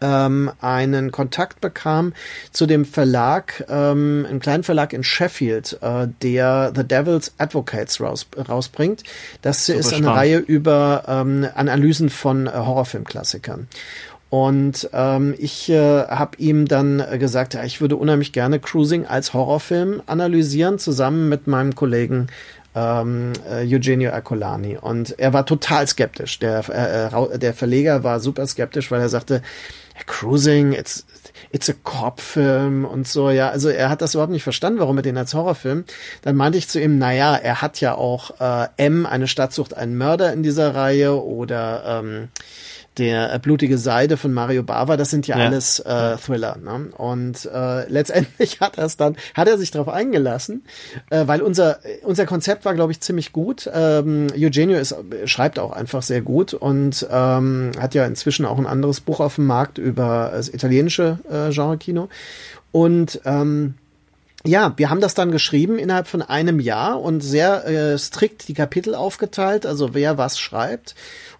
S4: ähm, einen Kontakt bekam zu dem Verlag, ähm, einem kleinen Verlag in Sheffield, äh, der The Devil's Advocates raus, rausbringt. Das Super ist eine spannend. Reihe über ähm, Analysen von äh, Horrorfilmklassikern. Und ähm, ich äh, habe ihm dann gesagt, ja, ich würde unheimlich gerne Cruising als Horrorfilm analysieren, zusammen mit meinem Kollegen ähm, äh, Eugenio Ercolani. Und er war total skeptisch. Der, äh, äh der Verleger war super skeptisch, weil er sagte, Cruising, it's, it's a Cop-Film und so, ja. Also er hat das überhaupt nicht verstanden, warum er den als Horrorfilm. Dann meinte ich zu ihm, naja, er hat ja auch äh, M, eine Stadt sucht einen Mörder in dieser Reihe oder ähm, der äh, blutige Seide von Mario Bava, das sind ja,
S3: Ja.
S4: alles äh, Thriller. Ne? Und äh, letztendlich hat er es dann, hat er sich darauf eingelassen, äh, weil unser unser Konzept war, glaube ich, ziemlich gut. Ähm, Eugenio ist, schreibt auch einfach sehr gut und ähm, hat ja inzwischen auch ein anderes Buch auf dem Markt über das italienische äh, Genre-Kino. Und ähm, ja, wir haben das dann geschrieben innerhalb von einem Jahr und sehr äh, strikt die Kapitel aufgeteilt, also wer was schreibt.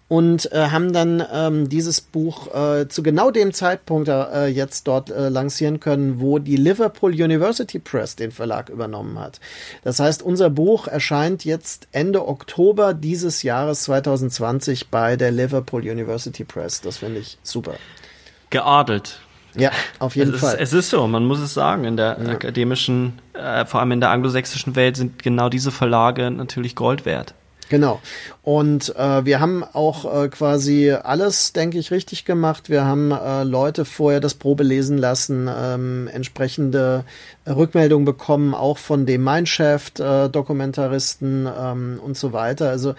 S4: Und äh, haben dann ähm, dieses Buch äh, zu genau dem Zeitpunkt äh, jetzt dort äh, lancieren können, wo die Liverpool University Press den Verlag übernommen hat. Das heißt, unser Buch erscheint jetzt Ende Oktober dieses Jahres 2020 bei der Liverpool University Press. Das finde ich super.
S3: Geadelt.
S4: Ja, auf jeden
S3: es
S4: Fall.
S3: Ist, es ist so, man muss es sagen. In der akademischen, äh, vor allem in der anglosächsischen Welt sind genau diese Verlage natürlich Gold wert.
S4: Genau. Und äh, wir haben auch äh, quasi alles, denke ich, richtig gemacht. Wir haben äh, Leute vorher das Probe lesen lassen, ähm, entsprechende äh, Rückmeldungen bekommen, auch von dem Mindshaft äh, Dokumentaristen ähm, und so weiter. Also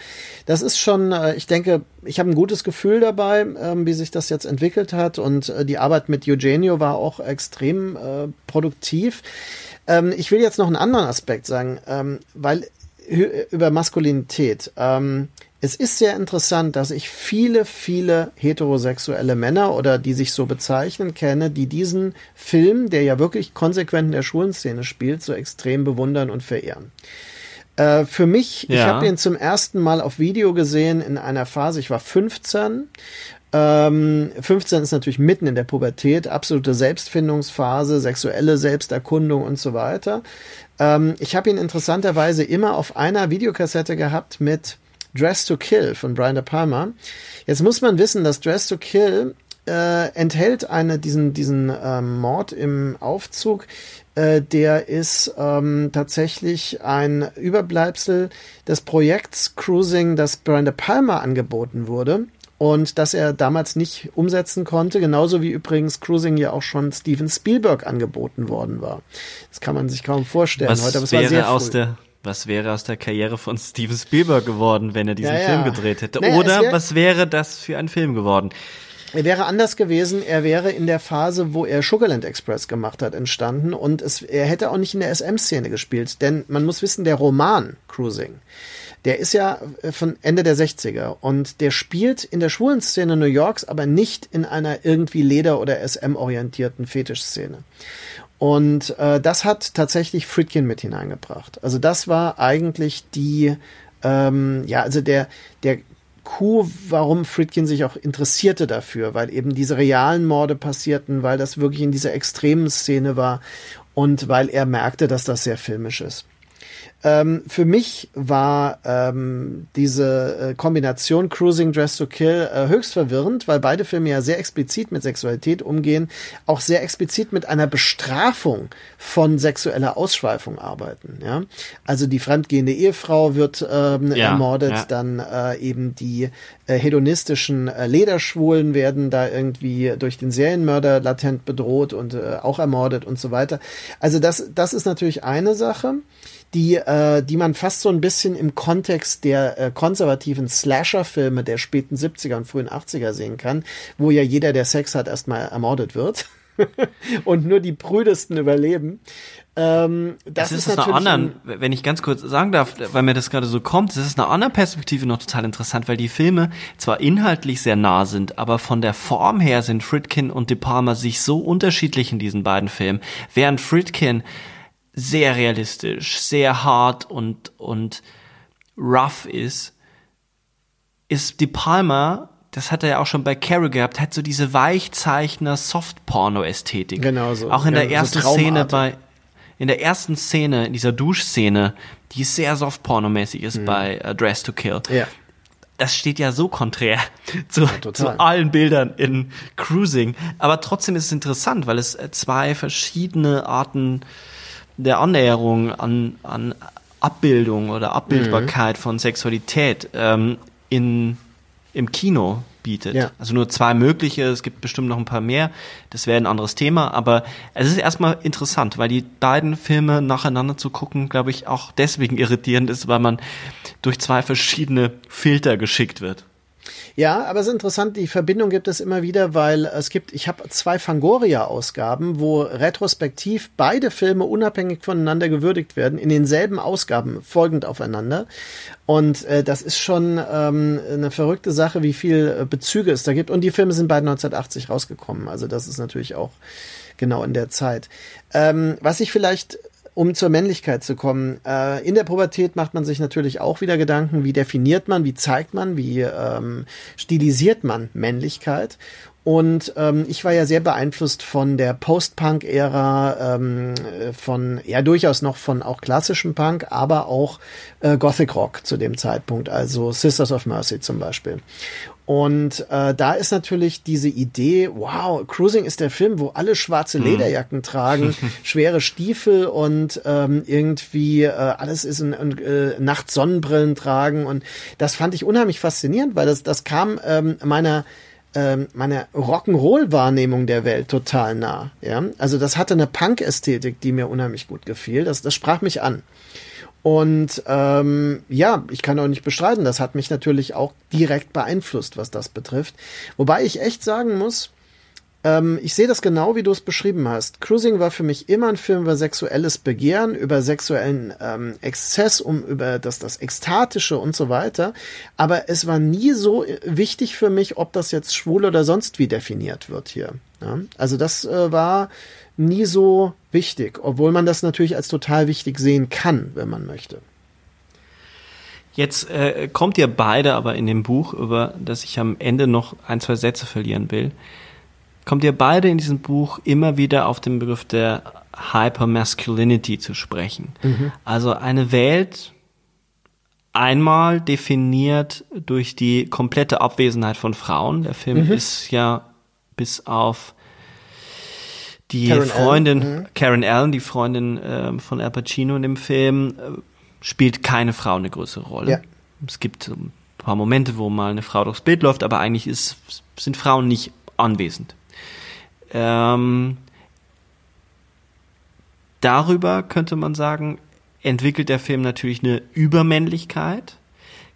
S4: das ist schon, äh, ich denke, ich habe ein gutes Gefühl dabei, ähm, wie sich das jetzt entwickelt hat. Und äh, die Arbeit mit Eugenio war auch extrem äh, produktiv. Ähm, ich will jetzt noch einen anderen Aspekt sagen, ähm, weil über Maskulinität. Ähm, es ist sehr interessant, dass ich viele, viele heterosexuelle Männer oder die sich so bezeichnen kenne, die diesen Film, der ja wirklich konsequent in der Schulenszene spielt, so extrem bewundern und verehren. Äh, für mich, ich
S3: Ja.
S4: habe ihn zum ersten Mal auf Video gesehen in einer Phase, ich war 15. Ähm, 15 ist natürlich mitten in der Pubertät, absolute Selbstfindungsphase, sexuelle Selbsterkundung und so weiter. Ähm, ich habe ihn interessanterweise immer auf einer Videokassette gehabt mit Dress to Kill von Brian De Palma. Jetzt muss man wissen, dass Dress to Kill äh, enthält eine, diesen, diesen ähm, Mord im Aufzug, äh, der ist ähm, tatsächlich ein Überbleibsel des Projekts Cruising, das Brian De Palma angeboten wurde und das er damals nicht umsetzen konnte, genauso wie übrigens Cruising ja auch schon Steven Spielberg angeboten worden war. Das kann man sich kaum vorstellen
S3: Was
S4: heute, aber es war sehr
S3: wäre aus
S4: früh.
S3: der was wäre aus der Karriere von Steven Spielberg geworden, wenn er diesen
S4: Ja, ja.
S3: Film gedreht hätte?
S4: Naja,
S3: Oder
S4: wär-
S3: was wäre das für ein Film geworden?
S4: Er wäre anders gewesen. Er wäre in der Phase, wo er Sugarland Express gemacht hat, entstanden. Und es, er hätte auch nicht in der SM-Szene gespielt. Denn man muss wissen, der Roman Cruising, der ist ja äh, von Ende der 60er. Und der spielt in der schwulen Szene New Yorks, aber nicht in einer irgendwie Leder- oder SM-orientierten Fetischszene. Und äh, das hat tatsächlich Friedkin mit hineingebracht. Also das war eigentlich die, ähm, ja, also der, der Coup, warum Friedkin sich auch interessierte dafür, weil eben diese realen Morde passierten, weil das wirklich in dieser extremen Szene war und weil er merkte, dass das sehr filmisch ist. Ähm, für mich war ähm, diese äh, Kombination Cruising Dress to Kill äh, höchst verwirrend, weil beide Filme ja sehr explizit mit Sexualität umgehen, auch sehr explizit mit einer Bestrafung von sexueller Ausschweifung arbeiten. Ja? Also die fremdgehende Ehefrau wird ähm,
S3: Ja,
S4: ermordet,
S3: ja.
S4: dann äh, eben die äh, hedonistischen äh, Lederschwulen werden da irgendwie durch den Serienmörder latent bedroht und äh, auch ermordet und so weiter. Also das, das ist natürlich eine Sache die, äh, die man fast so ein bisschen im Kontext der äh, konservativen Slasher-Filme der späten 70er und frühen 80er sehen kann, wo ja jeder, der Sex hat, erstmal ermordet wird. und nur die prüdesten überleben. Ähm, das
S3: Das
S4: ist,
S3: ist,
S4: natürlich
S3: einer anderen, wenn ich ganz kurz sagen darf, weil mir das gerade so kommt, das ist eine andere Perspektive noch total interessant, weil die Filme zwar inhaltlich sehr nah sind, aber von der Form her sind Friedkin und De Palma sich so unterschiedlich in diesen beiden Filmen, während Friedkin sehr realistisch, sehr hart und, und rough ist, ist De Palma, das hat er ja auch schon bei Carrie gehabt, hat so diese Weichzeichner Soft-Porno-Ästhetik.
S4: Genau so.
S3: Auch in
S4: Ja,
S3: der
S4: so
S3: ersten
S4: Traumartig.
S3: Szene bei, in der ersten Szene, in dieser Duschszene, die sehr soft-pornomäßig ist bei äh, Dress to Kill.
S4: Ja.
S3: Das steht ja so konträr zu,
S4: total.
S3: zu allen Bildern in Cruising. Aber trotzdem ist es interessant, weil es äh, zwei verschiedene Arten der Annäherung an, an Abbildung oder Abbildbarkeit von Sexualität ähm, in, im Kino bietet.
S4: Ja.
S3: Also nur zwei mögliche, es gibt bestimmt noch ein paar mehr, das wäre ein anderes Thema, aber es ist erstmal interessant, weil die beiden Filme nacheinander zu gucken, glaube ich, auch deswegen irritierend ist, weil man durch zwei verschiedene Filter geschickt wird.
S4: Ja, aber es ist interessant, die Verbindung gibt es immer wieder, weil es gibt, ich habe zwei Fangoria-Ausgaben, wo retrospektiv beide Filme unabhängig voneinander gewürdigt werden, in denselben Ausgaben folgend aufeinander. Und äh, das ist schon ähm, eine verrückte Sache, wie viel äh, Bezüge es da gibt. Und die Filme sind beide 1980 rausgekommen. Also das ist natürlich auch genau in der Zeit. Ähm, was ich vielleicht um zur Männlichkeit zu kommen. Äh, in der Pubertät macht man sich natürlich auch wieder Gedanken, wie definiert man, wie zeigt man, wie ähm, stilisiert man Männlichkeit. Und ähm, ich war ja sehr beeinflusst von der Post-Punk-Ära, ähm, von ja durchaus noch von auch klassischem Punk, aber auch äh, Gothic Rock zu dem Zeitpunkt, also Sisters of Mercy zum Beispiel. Und äh, da ist natürlich diese Idee, wow, Cruising ist der Film, wo alle schwarze mhm. Lederjacken tragen, schwere Stiefel und ähm, irgendwie äh, alles ist in, in äh, Nacht Sonnenbrillen tragen. Und das fand ich unheimlich faszinierend, weil das, das kam ähm, meiner ähm, meiner Rock'n'Roll-Wahrnehmung der Welt total nah. Ja? Also das hatte eine Punk-Ästhetik, die mir unheimlich gut gefiel. Das, das sprach mich an. Und ähm, ja, ich kann auch nicht bestreiten, das hat mich natürlich auch direkt beeinflusst, was das betrifft. Wobei ich echt sagen muss, ähm, ich sehe das genau, wie du es beschrieben hast. Cruising war für mich immer ein Film über sexuelles Begehren, über sexuellen ähm, Exzess, um über das, das Ekstatische und so weiter. Aber es war nie so wichtig für mich, ob das jetzt schwul oder sonst wie definiert wird hier. Ja? Also das äh, war nie so wichtig, obwohl man das natürlich als total wichtig sehen kann, wenn man möchte.
S3: Jetzt äh, kommt ihr beide aber in dem Buch, über das ich am Ende noch ein, zwei Sätze verlieren will, kommt ihr beide in diesem Buch immer wieder auf den Begriff der Hypermasculinity zu sprechen. Mhm. Also eine Welt, einmal definiert durch die komplette Abwesenheit von Frauen. Der Film mhm. ist ja bis auf die Karen Freundin, Allen. Mhm. Karen Allen, die Freundin äh, von Al Pacino in dem Film, äh, spielt keine Frau eine größere Rolle. Ja. Es gibt ein paar Momente, wo mal eine Frau durchs Bild läuft, aber eigentlich ist, sind Frauen nicht anwesend. Ähm, darüber könnte man sagen, entwickelt der Film natürlich eine Übermännlichkeit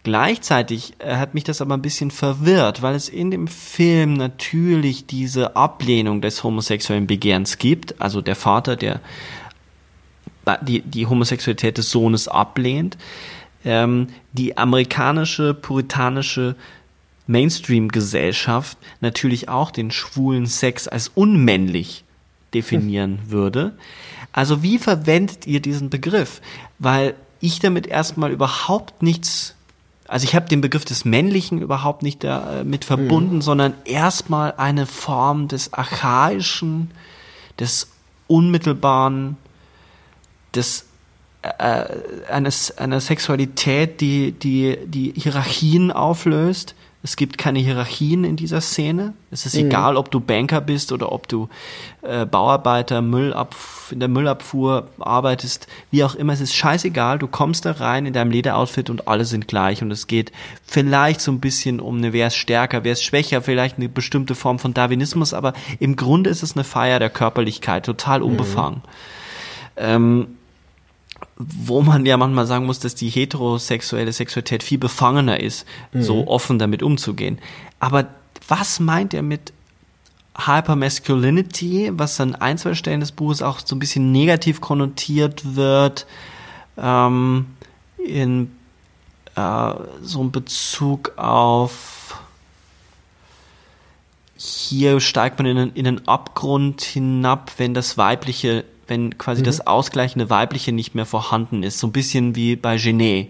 S3: Gleichzeitig äh, hat mich das aber ein bisschen verwirrt, weil es in dem Film natürlich diese Ablehnung des homosexuellen Begehrens gibt. Also der Vater, der die, die Homosexualität des Sohnes ablehnt. Ähm, die amerikanische puritanische Mainstream-Gesellschaft natürlich auch den schwulen Sex als unmännlich definieren hm. würde. Also wie verwendet ihr diesen Begriff? Weil ich damit erstmal überhaupt nichts also ich habe den Begriff des Männlichen überhaupt nicht damit verbunden, mhm. sondern erstmal eine Form des Archaischen, des Unmittelbaren, des äh, eines, einer Sexualität, die, die, die Hierarchien auflöst, es gibt keine Hierarchien in dieser Szene. Es ist mhm. egal, ob du Banker bist oder ob du äh, Bauarbeiter, Müllabf in der Müllabfuhr arbeitest, wie auch immer. Es ist scheißegal. Du kommst da rein in deinem Lederoutfit und alle sind gleich. Und es geht vielleicht so ein bisschen um eine, wer ist stärker, wer ist schwächer, vielleicht eine bestimmte Form von Darwinismus. Aber im Grunde ist es eine Feier der Körperlichkeit, total unbefangen. Mhm. Ähm, wo man ja manchmal sagen muss, dass die heterosexuelle Sexualität viel befangener ist, mhm. so offen damit umzugehen. Aber was meint er mit Hypermasculinity, was an ein, zwei Stellen des Buches auch so ein bisschen negativ konnotiert wird, ähm, in äh, so einem Bezug auf hier steigt man in in einen Abgrund hinab, wenn das Weibliche wenn quasi mhm. das ausgleichende Weibliche nicht mehr vorhanden ist. So ein bisschen wie bei Genet.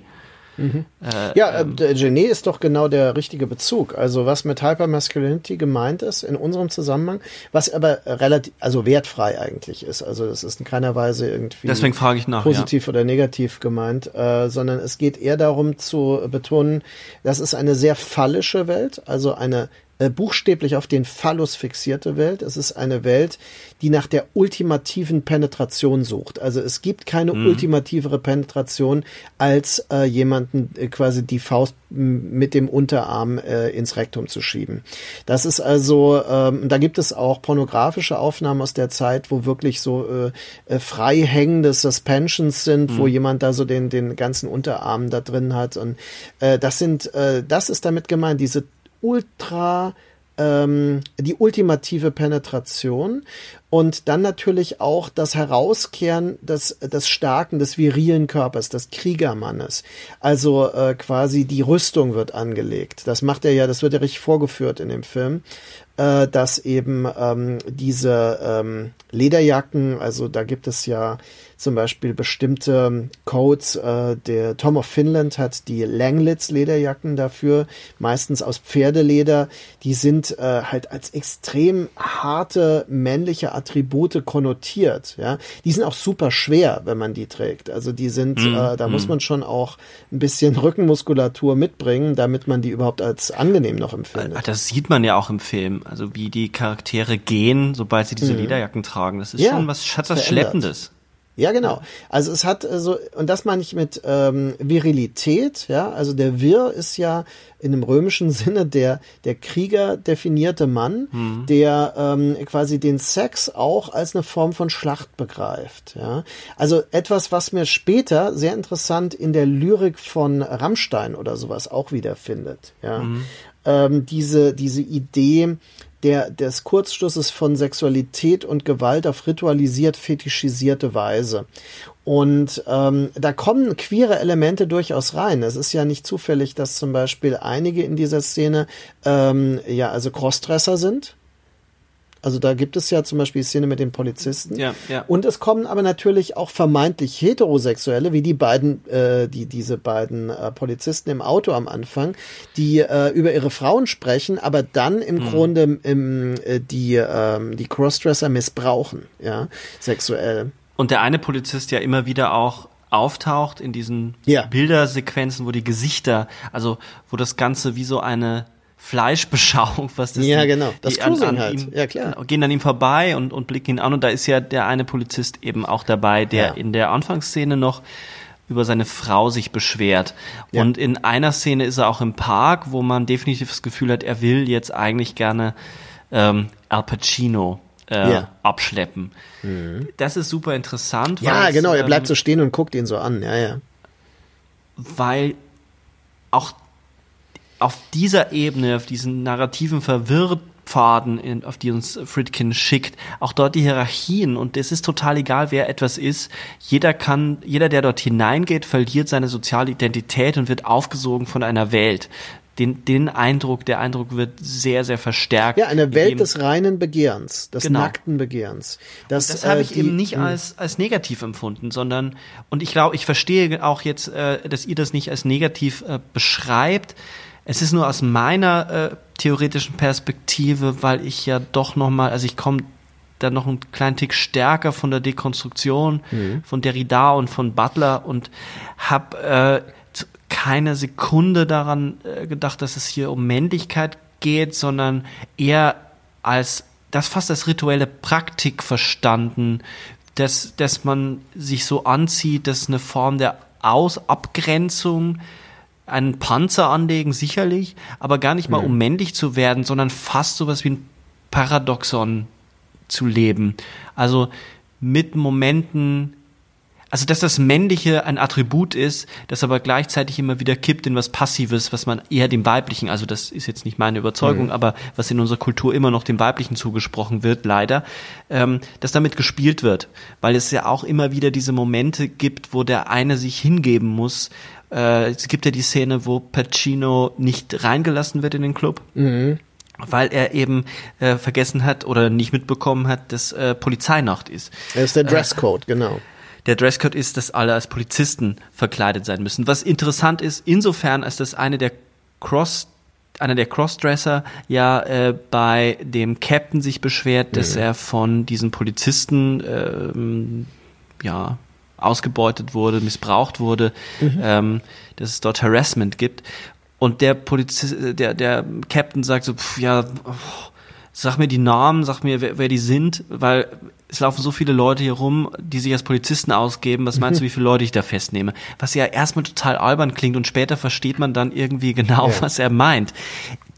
S4: Mhm. Äh, ja, äh, ähm, Genet ist doch genau der richtige Bezug. Also was mit Hypermasculinity gemeint ist in unserem Zusammenhang, was aber relativ, also wertfrei eigentlich ist. Also das ist in keiner Weise irgendwie
S3: Deswegen frage ich nach,
S4: positiv ja. oder negativ gemeint, äh, sondern es geht eher darum zu betonen, das ist eine sehr phallische Welt, also eine äh, buchstäblich auf den Phallus fixierte Welt. Es ist eine Welt, die nach der ultimativen Penetration sucht. Also es gibt keine mhm. ultimativere Penetration, als äh, jemanden äh, quasi die Faust mit dem Unterarm äh, ins Rektum zu schieben. Das ist also, ähm, da gibt es auch pornografische Aufnahmen aus der Zeit, wo wirklich so äh, äh, frei hängende Suspensions sind, mhm. wo jemand da so den, den ganzen Unterarm da drin hat. Und äh, das sind, äh, das ist damit gemeint, diese ultra ähm, die ultimative Penetration und dann natürlich auch das Herauskehren des, des starken, des virilen Körpers, des Kriegermannes. Also äh, quasi die Rüstung wird angelegt. Das macht er ja, das wird ja richtig vorgeführt in dem Film äh, dass eben ähm, diese ähm, Lederjacken, also da gibt es ja zum Beispiel bestimmte Codes. Äh, der Tom of Finland hat die Langlitz Lederjacken dafür, meistens aus Pferdeleder. Die sind äh, halt als extrem harte männliche Attribute konnotiert. Ja, die sind auch super schwer, wenn man die trägt. Also die sind, mm, äh, da mm. muss man schon auch ein bisschen Rückenmuskulatur mitbringen, damit man die überhaupt als angenehm noch empfindet.
S3: Das sieht man ja auch im Film. Also wie die Charaktere gehen, sobald sie diese mm. Lederjacken tragen. Das ist ja, schon was, hat was Schleppendes.
S4: Ja, genau. Also es hat äh, so, und das meine ich mit ähm, Virilität, ja, also der Wir ist ja in dem römischen Sinne der, der Krieger definierte Mann, mhm. der ähm, quasi den Sex auch als eine Form von Schlacht begreift. Ja? Also etwas, was mir später sehr interessant in der Lyrik von Rammstein oder sowas auch wiederfindet. Ja? Mhm. Ähm, diese, diese Idee, der, des Kurzschlusses von Sexualität und Gewalt auf ritualisiert, fetischisierte Weise. Und ähm, da kommen queere Elemente durchaus rein. Es ist ja nicht zufällig, dass zum Beispiel einige in dieser Szene ähm, ja also Crossdresser sind. Also da gibt es ja zum Beispiel die Szene mit den Polizisten.
S3: Ja, ja.
S4: Und es kommen aber natürlich auch vermeintlich Heterosexuelle, wie die beiden, äh, die diese beiden äh, Polizisten im Auto am Anfang, die äh, über ihre Frauen sprechen, aber dann im mhm. Grunde im, äh, die äh, die Crossdresser missbrauchen, ja, sexuell.
S3: Und der eine Polizist ja immer wieder auch auftaucht in diesen ja. Bildersequenzen, wo die Gesichter, also wo das Ganze wie so eine Fleischbeschauung, was das
S4: Ja, genau. Das
S3: die an, an halt. Ihm,
S4: ja, klar.
S3: Genau, gehen an ihm vorbei und, und blicken ihn an. Und da ist ja der eine Polizist eben auch dabei, der ja. in der Anfangsszene noch über seine Frau sich beschwert. Ja. Und in einer Szene ist er auch im Park, wo man definitiv das Gefühl hat, er will jetzt eigentlich gerne ähm, Al Pacino äh, ja. abschleppen. Mhm. Das ist super interessant.
S4: Ja, genau, er bleibt ähm, so stehen und guckt ihn so an, ja, ja.
S3: Weil auch auf dieser Ebene, auf diesen narrativen Verwirrpfaden, in, auf die uns Friedkin schickt, auch dort die Hierarchien und es ist total egal, wer etwas ist. Jeder kann, jeder, der dort hineingeht, verliert seine soziale Identität und wird aufgesogen von einer Welt. Den, den Eindruck, der Eindruck wird sehr, sehr verstärkt.
S4: Ja, eine Welt des reinen Begehrens, des genau. nackten Begehrens.
S3: Das, das habe ich äh, eben nicht als, als negativ empfunden, sondern, und ich glaube, ich verstehe auch jetzt, äh, dass ihr das nicht als negativ äh, beschreibt, es ist nur aus meiner äh, theoretischen Perspektive, weil ich ja doch noch mal, also ich komme da noch einen kleinen Tick stärker von der Dekonstruktion mhm. von Derrida und von Butler und habe äh, keine Sekunde daran äh, gedacht, dass es hier um Männlichkeit geht, sondern eher als das fast als rituelle Praktik verstanden, dass, dass man sich so anzieht, dass eine Form der Abgrenzung einen Panzer anlegen, sicherlich, aber gar nicht mal, um männlich zu werden, sondern fast sowas wie ein Paradoxon zu leben. Also mit Momenten, also dass das Männliche ein Attribut ist, das aber gleichzeitig immer wieder kippt in was Passives, was man eher dem Weiblichen, also das ist jetzt nicht meine Überzeugung, mhm. aber was in unserer Kultur immer noch dem Weiblichen zugesprochen wird, leider, ähm, dass damit gespielt wird, weil es ja auch immer wieder diese Momente gibt, wo der eine sich hingeben muss äh, es gibt ja die Szene, wo Pacino nicht reingelassen wird in den Club. Mhm. Weil er eben äh, vergessen hat oder nicht mitbekommen hat, dass äh, Polizeinacht ist.
S4: Das ist der Dresscode, äh, genau.
S3: Der Dresscode ist, dass alle als Polizisten verkleidet sein müssen. Was interessant ist, insofern, als das eine der Cross einer der Crossdresser ja äh, bei dem Captain sich beschwert, dass mhm. er von diesen Polizisten ähm, ja ausgebeutet wurde, missbraucht wurde, mhm. ähm, dass es dort Harassment gibt. Und der Polizist, der, der Captain sagt so, pff, ja, oh, sag mir die Namen, sag mir, wer, wer die sind, weil es laufen so viele Leute hier rum, die sich als Polizisten ausgeben. Was meinst du, wie viele Leute ich da festnehme? Was ja erstmal total albern klingt und später versteht man dann irgendwie genau, ja. was er meint.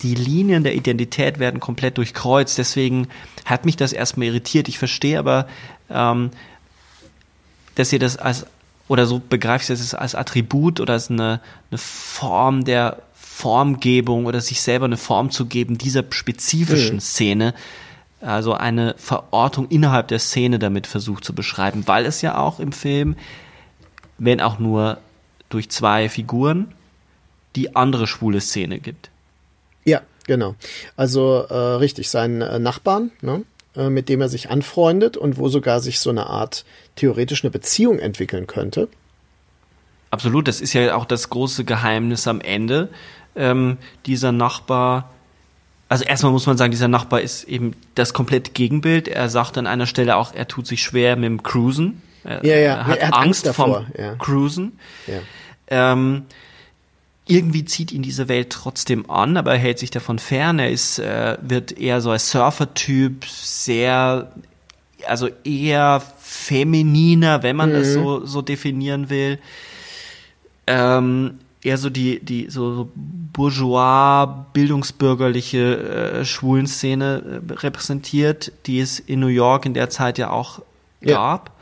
S3: Die Linien der Identität werden komplett durchkreuzt. Deswegen hat mich das erstmal irritiert. Ich verstehe aber, ähm, dass ihr das als, oder so begreift ihr das als Attribut oder als eine, eine Form der Formgebung oder sich selber eine Form zu geben dieser spezifischen
S4: Mhm.
S3: Szene, also eine Verortung innerhalb der Szene damit versucht zu beschreiben, weil es ja auch im Film, wenn auch nur durch zwei Figuren, die andere schwule Szene gibt.
S4: Ja, genau. Also äh, richtig, seinen äh, Nachbarn, ne, äh, mit dem er sich anfreundet und wo sogar sich so eine Art theoretisch eine Beziehung entwickeln könnte.
S3: Absolut, das ist ja auch das große Geheimnis am Ende. Ähm, dieser Nachbar, also erstmal muss man sagen, dieser Nachbar ist eben das komplette Gegenbild. Er sagt an einer Stelle auch, er tut sich schwer mit dem Cruisen. Er,
S4: Ja, ja,
S3: er hat,
S4: er hat
S3: Angst,
S4: Angst davor,
S3: vom
S4: ja.
S3: Cruisen.
S4: Ja.
S3: Ähm, irgendwie zieht ihn diese Welt trotzdem an, aber er hält sich davon fern. Er ist, äh, wird eher so als Surfer-Typ, sehr, also eher femininer, wenn man das so, so definieren will. Ähm, eher so die, die so, so bourgeois, bildungsbürgerliche äh, Schwulenszene äh, repräsentiert, die es in New York in der Zeit ja auch
S4: Ja.
S3: gab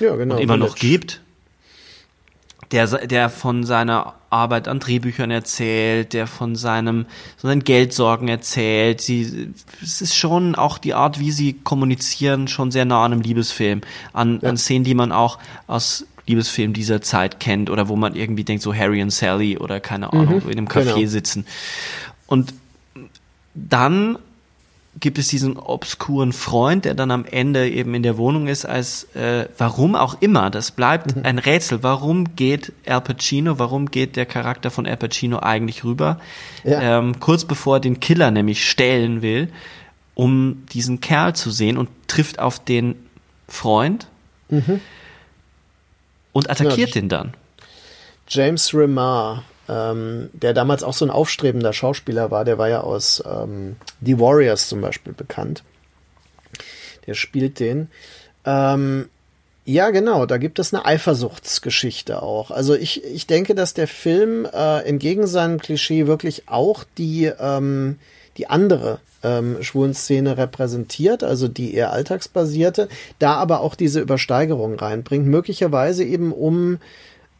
S4: Ja, genau.
S3: und immer noch
S4: Village.
S3: gibt. Der, der von seiner Arbeit an Drehbüchern erzählt, der von seinem, seinen Geldsorgen erzählt. Sie, es ist schon auch die Art, wie sie kommunizieren, schon sehr nah an einem Liebesfilm. An,
S4: Ja.
S3: an Szenen, die man auch aus Liebesfilmen dieser Zeit kennt oder wo man irgendwie denkt, so Harry und Sally oder keine Ahnung, in einem Café
S4: genau.
S3: sitzen. Und dann gibt es diesen obskuren Freund, der dann am Ende eben in der Wohnung ist, als äh, warum auch immer, das bleibt
S4: Mhm.
S3: ein Rätsel. Warum geht Al Pacino, warum geht der Charakter von Al Pacino eigentlich rüber?
S4: Ja.
S3: Ähm, kurz bevor er den Killer nämlich stellen will, um diesen Kerl zu sehen und trifft auf den Freund und attackiert
S4: Mhm. Ja.
S3: den dann.
S4: James Remar, ähm, der damals auch so ein aufstrebender Schauspieler war, der war ja aus ähm, The Warriors zum Beispiel bekannt. Der spielt den. Ähm, ja, genau, da gibt es eine Eifersuchtsgeschichte auch. Also ich, ich denke, dass der Film äh, entgegen seinem Klischee wirklich auch die, ähm, die andere ähm, Schwulenszene repräsentiert, also die eher alltagsbasierte, da aber auch diese Übersteigerung reinbringt, möglicherweise eben um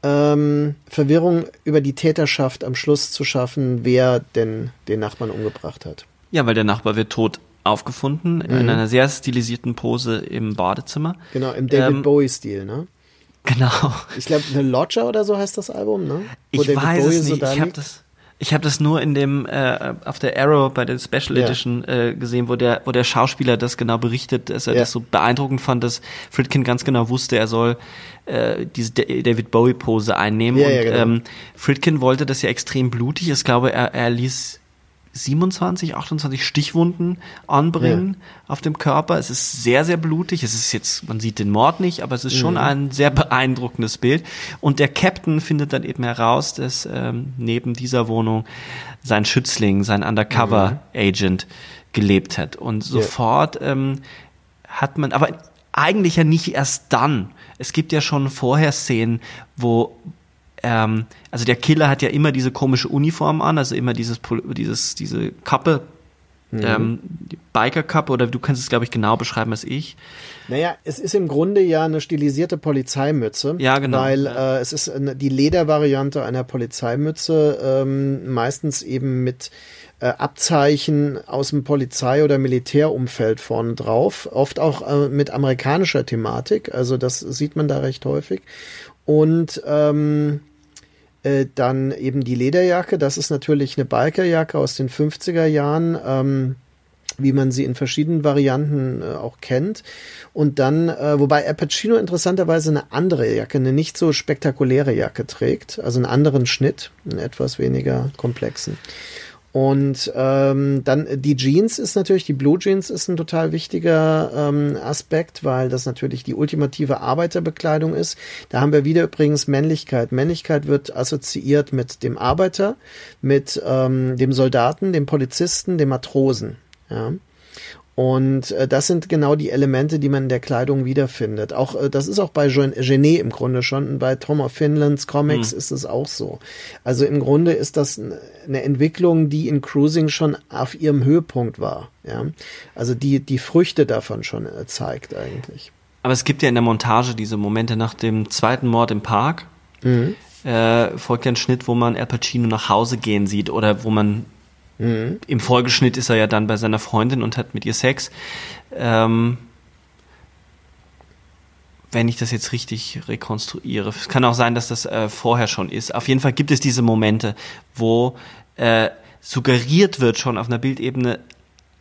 S4: ähm, Verwirrung über die Täterschaft am Schluss zu schaffen, wer denn den Nachbarn umgebracht hat.
S3: Ja, weil der Nachbar wird tot aufgefunden
S4: Mhm.
S3: in einer sehr stilisierten Pose im Badezimmer.
S4: Genau, im David
S3: Ähm,
S4: Bowie-Stil, ne?
S3: Genau.
S4: Ich glaube, The Lodger oder so heißt das Album, ne? Wo
S3: Ich
S4: David
S3: weiß
S4: Bowie
S3: es
S4: so
S3: nicht.
S4: da
S3: ich habe das, ich habe das nur in dem äh, auf der Arrow bei der Special
S4: Ja.
S3: Edition äh, gesehen, wo der wo der Schauspieler das genau berichtet, dass er
S4: Ja.
S3: das so beeindruckend fand, dass Friedkin ganz genau wusste, er soll äh, diese Da- David Bowie Pose einnehmen
S4: Ja,
S3: und
S4: ja, genau.
S3: ähm, Friedkin wollte das ja extrem blutig. Ich glaube, er, er ließ 27, 28 Stichwunden anbringen auf dem Körper. Es ist sehr, sehr blutig. Es ist jetzt, man sieht den Mord nicht, aber es ist
S4: Mhm.
S3: schon ein sehr beeindruckendes Bild. Und der Captain findet dann eben heraus, dass ähm, neben dieser Wohnung sein Schützling, sein Undercover-Agent gelebt hat. Und sofort ähm, hat man, aber eigentlich ja nicht erst dann. Es gibt ja schon vorher Szenen, wo ähm, also der Killer hat ja immer diese komische Uniform an, also immer dieses, dieses diese Kappe, ähm, die Biker-Kappe, oder du kannst es, glaube ich, genau beschreiben als ich.
S4: Naja, es ist im Grunde ja eine stilisierte Polizeimütze.
S3: Ja, genau,
S4: Weil. Äh, es ist eine, die Ledervariante einer Polizeimütze, ähm, meistens eben mit äh, Abzeichen aus dem Polizei- oder Militärumfeld vorne drauf. Oft auch äh, mit amerikanischer Thematik. Also das sieht man da recht häufig. Und ähm, äh, dann eben die Lederjacke. Das ist natürlich eine Bikerjacke aus den 50er Jahren. Ähm, wie man sie in verschiedenen Varianten äh, auch kennt. Und dann, äh, wobei Al Pacino interessanterweise eine andere Jacke, eine nicht so spektakuläre Jacke trägt, also einen anderen Schnitt, einen etwas weniger komplexen. Und ähm, dann äh, die Jeans ist natürlich, die Blue Jeans ist ein total wichtiger ähm, Aspekt, weil das natürlich die ultimative Arbeiterbekleidung ist. Da haben wir wieder übrigens Männlichkeit. Männlichkeit wird assoziiert mit dem Arbeiter, mit ähm, dem Soldaten, dem Polizisten, dem Matrosen. Ja. Und äh, das sind genau die Elemente, die man in der Kleidung wiederfindet. Auch äh, das ist auch bei Gen- Genet im Grunde schon. Und bei Tom of Finlands Comics ist es auch so. Also im Grunde ist das eine Entwicklung, die in Cruising schon auf ihrem Höhepunkt war. Ja. Also die die Früchte davon schon äh, zeigt eigentlich.
S3: Aber es gibt ja in der Montage diese Momente nach dem zweiten Mord im Park, äh, folgt ja ein Schnitt, wo man Al Pacino nach Hause gehen sieht oder wo man
S4: Mhm.
S3: im Folgeschnitt ist er ja dann bei seiner Freundin und hat mit ihr Sex. Ähm, wenn ich das jetzt richtig rekonstruiere. Es kann auch sein, dass das äh, vorher schon ist. Auf jeden Fall gibt es diese Momente, wo äh, suggeriert wird schon auf einer Bildebene,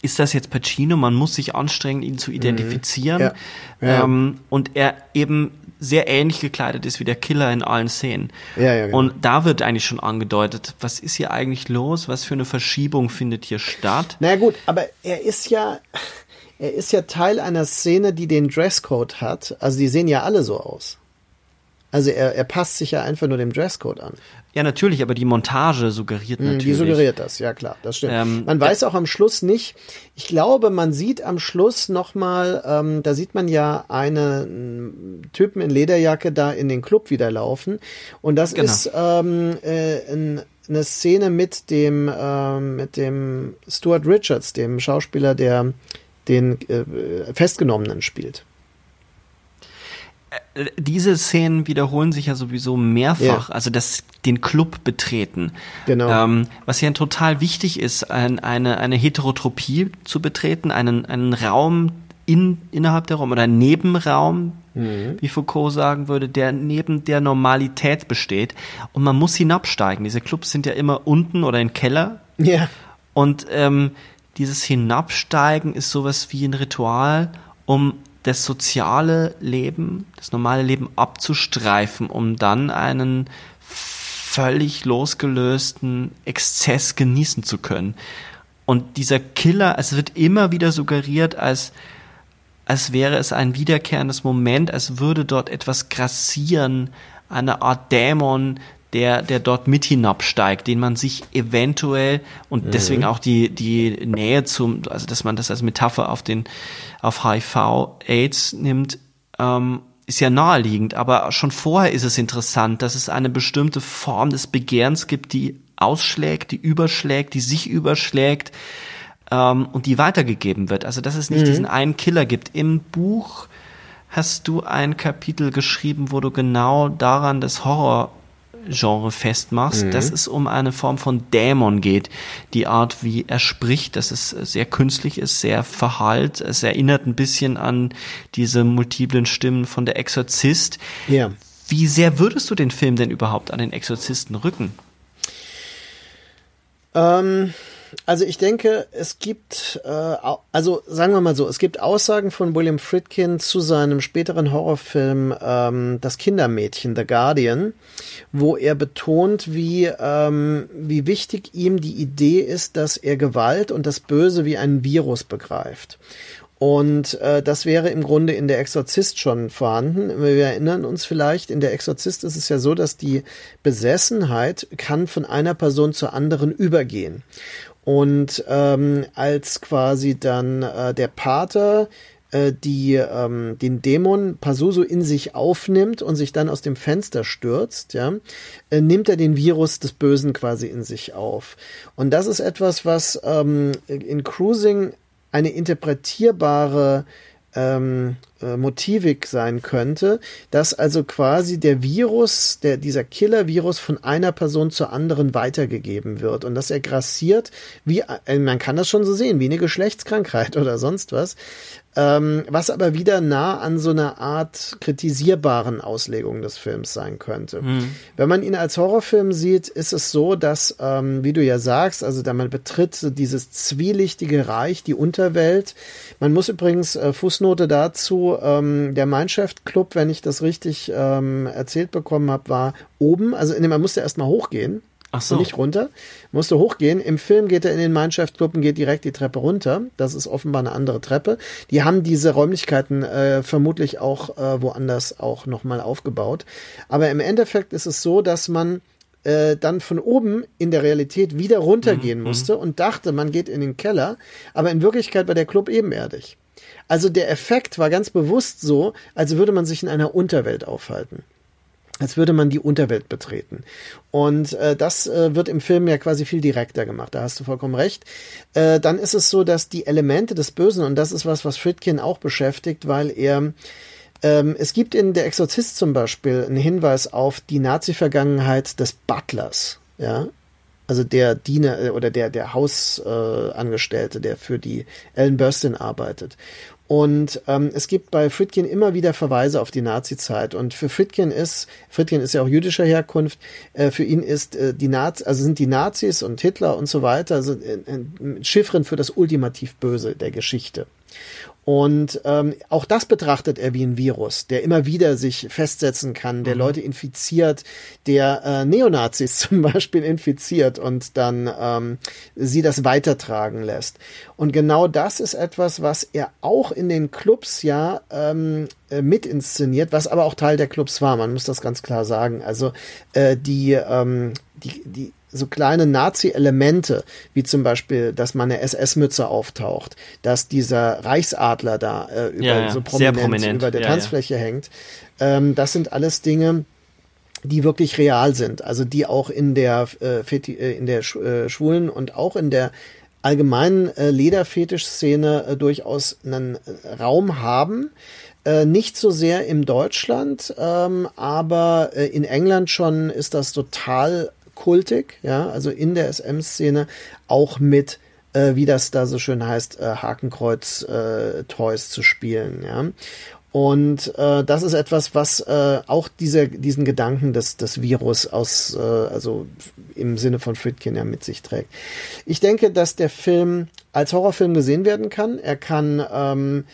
S3: ist das jetzt Pacino? Man muss sich anstrengen, ihn zu identifizieren.
S4: Ja. Ja.
S3: Ähm, und er eben sehr ähnlich gekleidet ist wie der Killer in allen Szenen.
S4: Ja, ja, genau.
S3: Und da wird eigentlich schon angedeutet, was ist hier eigentlich los? Was für eine Verschiebung findet hier statt?
S4: Naja gut, aber er ist ja, er ist ja Teil einer Szene, die den Dresscode hat. Also die sehen ja alle so aus. Also er, er passt sich ja einfach nur dem Dresscode an.
S3: Ja, natürlich, aber die Montage suggeriert
S4: Hm,
S3: natürlich.
S4: Die suggeriert das, ja klar, das stimmt.
S3: Ähm,
S4: man weiß auch am Schluss nicht, ich glaube, man sieht am Schluss nochmal, ähm, da sieht man ja einen Typen in Lederjacke da in den Club wieder laufen. Und das
S3: Genau.
S4: ist ähm, äh, ein, eine Szene mit dem, ähm, mit dem Stuart Richards, dem Schauspieler, der den äh, Festgenommenen spielt.
S3: Diese Szenen wiederholen sich ja sowieso mehrfach,
S4: Ja.
S3: also das den Club betreten.
S4: Genau.
S3: Ähm, was ja total wichtig ist, ein, eine, eine Heterotropie zu betreten, einen, einen Raum in, innerhalb der Raum oder einen Nebenraum,
S4: Mhm.
S3: wie Foucault sagen würde, der neben der Normalität besteht. Und man muss hinabsteigen. Diese Clubs sind ja immer unten oder im Keller.
S4: Ja.
S3: Und ähm, dieses Hinabsteigen ist sowas wie ein Ritual, um das soziale Leben, das normale Leben abzustreifen, um dann einen völlig losgelösten Exzess genießen zu können. Und dieser Killer, es wird immer wieder suggeriert, als, als wäre es ein wiederkehrendes Moment, als würde dort etwas grassieren, eine Art Dämon, der, der dort mit hinabsteigt, den man sich eventuell und deswegen auch die, die Nähe zum, also dass man das als Metapher auf den, auf HIV, AIDS nimmt, ähm, ist ja naheliegend, aber schon vorher ist es interessant, dass es eine bestimmte Form des Begehrens gibt, die ausschlägt, die überschlägt, die sich überschlägt ähm, und die weitergegeben wird. Also dass es nicht diesen einen Killer gibt. Im Buch hast du ein Kapitel geschrieben, wo du genau daran das Horror Genre festmachst, dass es um eine Form von Dämon geht. Die Art, wie er spricht, dass es sehr künstlich ist, sehr verhallt. Es erinnert ein bisschen an diese multiplen Stimmen von der Exorzist.
S4: Ja.
S3: Wie sehr würdest du den Film denn überhaupt an den Exorzisten rücken?
S4: Ähm, also ich denke, es gibt, äh, also sagen wir mal so, es gibt Aussagen von William Friedkin zu seinem späteren Horrorfilm ähm, Das Kindermädchen, The Guardian, wo er betont, wie, ähm, wie wichtig ihm die Idee ist, dass er Gewalt und das Böse wie ein Virus begreift. Und äh, das wäre im Grunde in der Exorzist schon vorhanden. Wir erinnern uns vielleicht, in der Exorzist ist es ja so, dass die Besessenheit kann von einer Person zur anderen übergehen. Und ähm, als quasi dann äh, der Pater äh, die ähm, den Dämon Pazuzu in sich aufnimmt und sich dann aus dem Fenster stürzt, ja, äh, nimmt er den Virus des Bösen quasi in sich auf. Und das ist etwas, was ähm, in Cruising eine interpretierbare ähm, äh, Motivik sein könnte, dass also quasi der Virus, der, dieser Killer-Virus von einer Person zur anderen weitergegeben wird und dass er grassiert, wie, äh, man kann das schon so sehen, wie eine Geschlechtskrankheit oder sonst was, ähm, was aber wieder nah an so einer Art kritisierbaren Auslegung des Films sein könnte. Wenn man ihn als Horrorfilm sieht, ist es so, dass, ähm, wie du ja sagst, also da man betritt so dieses zwielichtige Reich, die Unterwelt. Man muss übrigens, äh, Fußnote dazu, ähm, der Mindshift Club, wenn ich das richtig ähm, erzählt bekommen habe, war oben, also nee, man musste erstmal hochgehen.
S3: Ach so.
S4: Und nicht runter. Musste hochgehen. Im Film geht er in den Mindshift Club und geht direkt die Treppe runter. Das ist offenbar eine andere Treppe. Die haben diese Räumlichkeiten äh, vermutlich auch äh, woanders auch nochmal aufgebaut. Aber im Endeffekt ist es so, dass man äh, dann von oben in der Realität wieder runtergehen musste und dachte, man geht in den Keller. Aber in Wirklichkeit war der Club ebenerdig. Also der Effekt war ganz bewusst so, als würde man sich in einer Unterwelt aufhalten als würde man die Unterwelt betreten. Und äh, das äh, wird im Film ja quasi viel direkter gemacht, da hast du vollkommen recht. Äh, dann ist es so, dass die Elemente des Bösen, und das ist was, was Friedkin auch beschäftigt, weil er Ähm, es gibt in Der Exorzist zum Beispiel einen Hinweis auf die Nazi-Vergangenheit des Butlers, ja. Also der Diener äh, oder der, der Hausangestellte, äh, der für die Ellen Burstyn arbeitet. Und ähm, es gibt bei Fritkin immer wieder Verweise auf die Nazi-Zeit. Und für Fritkin ist, Fritkin ist ja auch jüdischer Herkunft, äh, für ihn ist äh, die Nazi, also sind die Nazis und Hitler und so weiter, also äh, äh Chiffren für das ultimativ Böse der Geschichte. Und ähm, auch das betrachtet er wie ein Virus, der immer wieder sich festsetzen kann, der mhm. Leute infiziert, der äh, Neonazis zum Beispiel infiziert und dann ähm, sie das weitertragen lässt. Und genau das ist etwas, was er auch in den Clubs ja ähm, äh, mit inszeniert, was aber auch Teil der Clubs war. Man muss das ganz klar sagen. Also äh, die, ähm, die, die so kleine Nazi-Elemente, wie zum Beispiel, dass mal eine SS-Mütze auftaucht, dass dieser Reichsadler da äh, über,
S3: ja, ja.
S4: so prominent,
S3: prominent,
S4: über der
S3: ja,
S4: Tanzfläche hängt. Ähm, das sind alles Dinge, die wirklich real sind, also die auch in der äh, äh in der äh, schwulen und auch in der allgemeinen äh, Lederfetisch-Szene äh, durchaus einen äh, Raum haben. Äh, nicht so sehr in Deutschland, ähm, aber in England schon ist das total kultig, ja, also in der SM-Szene auch mit, äh, wie das da so schön heißt, äh, Hakenkreuz-Toys äh, zu spielen, ja. Und äh, das ist etwas, was äh, auch diese, diesen Gedanken des, des Virus aus, äh, also im Sinne von Fritkin ja mit sich trägt. Ich denke, dass der Film als Horrorfilm gesehen werden kann. Er kann ähm,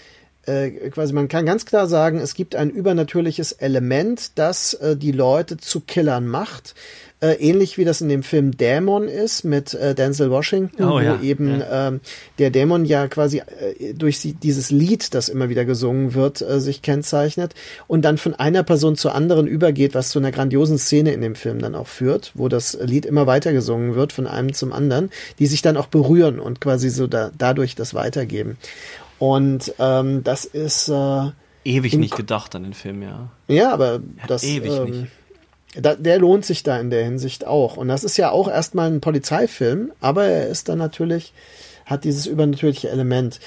S4: äh, quasi, man kann ganz klar sagen, es gibt ein übernatürliches Element, das äh, die Leute zu Killern macht. Äh, ähnlich wie das in dem Film Dämon ist mit äh, Denzel Washington,
S3: oh,
S4: wo
S3: ja,
S4: eben
S3: ja.
S4: Ähm, der Dämon ja quasi äh, durch sie, dieses Lied, das immer wieder gesungen wird, äh, sich kennzeichnet und dann von einer Person zur anderen übergeht, was zu einer grandiosen Szene in dem Film dann auch führt, wo das Lied immer weiter gesungen wird von einem zum anderen, die sich dann auch berühren und quasi so da, dadurch das weitergeben. Und ähm, das ist äh,
S3: ewig nicht gedacht an den Film, ja.
S4: Ja, aber das
S3: ewig
S4: ähm,
S3: nicht
S4: da, der lohnt sich da in der Hinsicht auch. Und das ist ja auch erstmal ein Polizeifilm, aber er ist dann natürlich, hat dieses übernatürliche Element.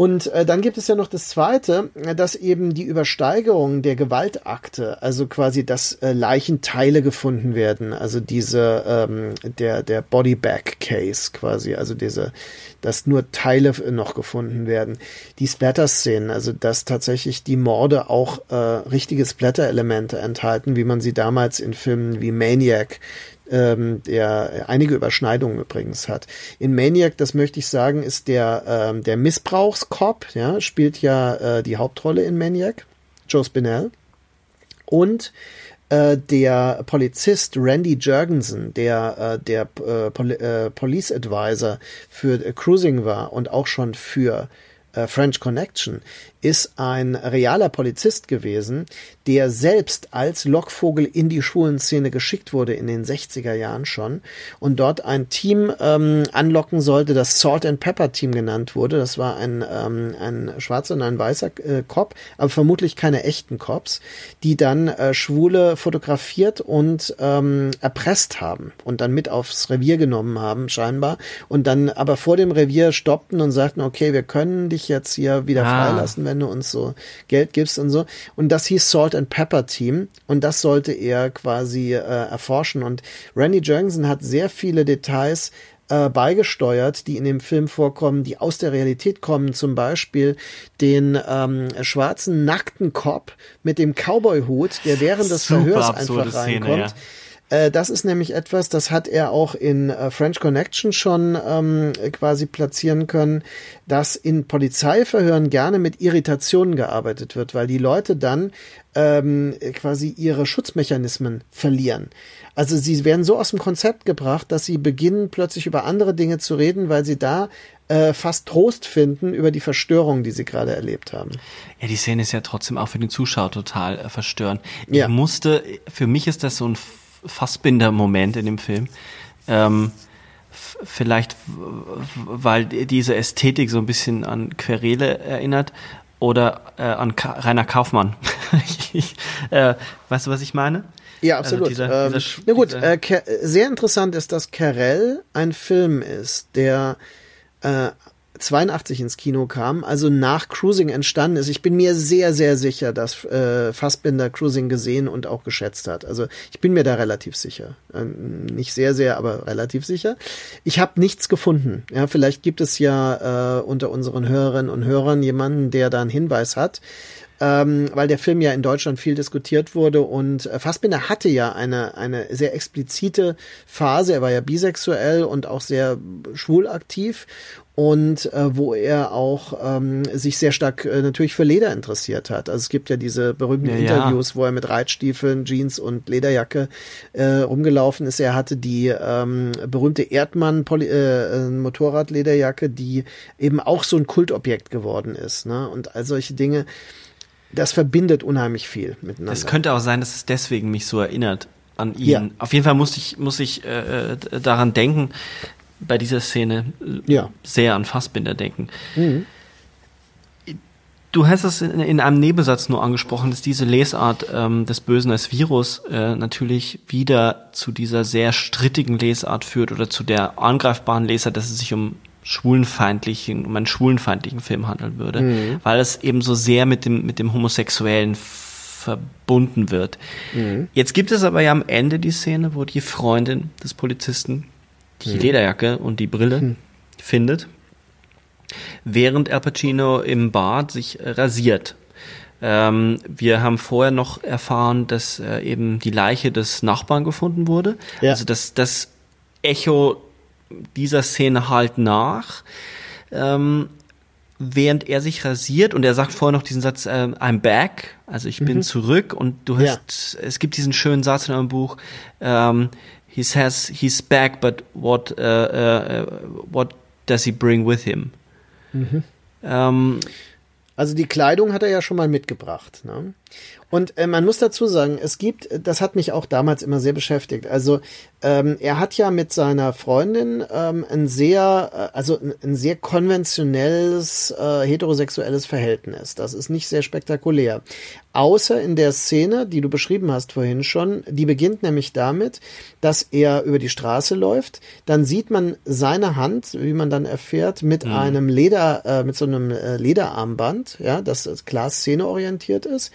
S4: Und äh, dann gibt es ja noch das Zweite, äh, dass eben die Übersteigerung der Gewaltakte, also quasi, dass äh, Leichenteile gefunden werden, also diese ähm, der der Bodybag Case quasi, also diese, dass nur Teile noch gefunden werden, die Splatter-Szenen, also dass tatsächlich die Morde auch äh, richtige Splatter-Elemente enthalten, wie man sie damals in Filmen wie Maniac ähm, der einige Überschneidungen übrigens hat. In Maniac, das möchte ich sagen, ist der, ähm, der Missbrauchskop, ja, spielt ja äh, die Hauptrolle in Maniac, Joe Spinell. Und äh, der Polizist Randy Jurgensen, der äh, der äh, Pol Police Advisor für Cruising war und auch schon für äh, French Connection, ist ein realer Polizist gewesen, der selbst als Lockvogel in die Schulenszene geschickt wurde in den 60er Jahren schon und dort ein Team ähm, anlocken sollte, das Salt and Pepper Team genannt wurde. Das war ein, ähm, ein schwarzer und ein weißer äh, Cop, aber vermutlich keine echten Cops, die dann äh, Schwule fotografiert und ähm, erpresst haben und dann mit aufs Revier genommen haben, scheinbar, und dann aber vor dem Revier stoppten und sagten, okay, wir können dich jetzt hier wieder
S3: Ah.
S4: freilassen, wenn du uns so Geld gibst und so. Und das hieß Salt and Pepper Team und das sollte er quasi äh, erforschen. Und Randy Jurgensen hat sehr viele Details äh, beigesteuert, die in dem Film vorkommen, die aus der Realität kommen. Zum Beispiel den ähm, schwarzen nackten Cop mit dem Cowboy-Hut, der während des
S3: Super
S4: Verhörs einfach
S3: Szene,
S4: reinkommt. Äh, Das ist nämlich etwas, das hat er auch in äh, French Connection schon ähm, quasi platzieren können, dass in Polizeiverhören gerne mit Irritationen gearbeitet wird, weil die Leute dann ähm, quasi ihre Schutzmechanismen verlieren. Also sie werden so aus dem Konzept gebracht, dass sie beginnen plötzlich über andere Dinge zu reden, weil sie da äh, fast Trost finden über die Verstörung, die sie gerade erlebt haben.
S3: Ja, die Szene ist ja trotzdem auch für den Zuschauer total äh, verstörend.
S4: Ja.
S3: Ich musste, für mich ist das so ein Fassbinder-Moment in dem Film. Ähm, vielleicht, weil diese Ästhetik so ein bisschen an Querele erinnert oder äh, an Ka Rainer Kaufmann. ich, äh, weißt du, was ich meine?
S4: Ja,
S3: Also
S4: absolut.
S3: dieser-
S4: ähm,
S3: dieser Sch-
S4: na gut, äh, sehr interessant ist, dass Carell ein Film ist, der äh, 82 ins Kino kam, also nach Cruising entstanden ist. Ich bin mir sehr, sehr sicher, dass äh, Fassbinder Cruising gesehen und auch geschätzt hat. Also ich bin mir da relativ sicher. Ähm, nicht sehr, sehr, aber relativ sicher. Ich habe nichts gefunden. Ja, vielleicht gibt es ja äh, unter unseren Hörerinnen und Hörern jemanden, der da einen Hinweis hat ähm, weil der Film ja in Deutschland viel diskutiert wurde und äh, Fassbinder hatte ja eine, eine sehr explizite Phase, er war ja bisexuell und auch sehr schwul aktiv und äh, wo er auch ähm, sich sehr stark äh, natürlich für Leder interessiert hat. Also es gibt ja diese berühmten
S3: Ja, ja.
S4: Interviews, wo er mit Reitstiefeln, Jeans und Lederjacke äh, rumgelaufen ist. Er hatte die ähm, berühmte Erdmann Poly äh, äh, Motorradlederjacke, die eben auch so ein Kultobjekt geworden ist. Ne? Und all solche Dinge, das verbindet unheimlich viel miteinander.
S3: Es könnte auch sein, dass es deswegen mich so erinnert an ihn.
S4: Ja.
S3: Auf jeden Fall muss ich, muss ich äh, äh, daran denken, bei dieser Szene äh,
S4: Ja.
S3: sehr an Fassbinder denken. Du hast es in, in einem Nebensatz nur angesprochen, dass diese Lesart ähm, des Bösen als Virus äh, natürlich wieder zu dieser sehr strittigen Lesart führt oder zu der angreifbaren Lesart, dass es sich um schwulenfeindlichen, um einen schwulenfeindlichen Film handeln würde, weil es eben so sehr mit dem, mit dem Homosexuellen verbunden wird. Jetzt gibt es aber ja am Ende die Szene, wo die Freundin des Polizisten die Lederjacke und die Brille findet, während Al Pacino im Bad sich äh, rasiert. Ähm, wir haben vorher noch erfahren, dass äh, eben die Leiche des Nachbarn gefunden wurde.
S4: Ja.
S3: Also das, das Echo dieser Szene halt nach. Ähm, während er sich rasiert und er sagt vorher noch diesen Satz, ähm, I'm back, also ich bin zurück und du
S4: Ja.
S3: hast, es gibt diesen schönen Satz in eurem Buch, ähm, he says he's back, but what, uh, uh, what does he bring with him? Ähm,
S4: Also die Kleidung hat er ja schon mal mitgebracht. Ne? Und äh, man muss dazu sagen, es gibt, das hat mich auch damals immer sehr beschäftigt. Also ähm, er hat ja mit seiner Freundin ähm, ein sehr, äh, also ein, ein sehr konventionelles äh, heterosexuelles Verhältnis. Das ist nicht sehr spektakulär. Außer in der Szene, die du beschrieben hast vorhin schon, die beginnt nämlich damit, dass er über die Straße läuft. Dann sieht man seine Hand, wie man dann erfährt, mit einem Leder, äh, mit so einem äh, Lederarmband, ja, das äh, klar szeneorientiert ist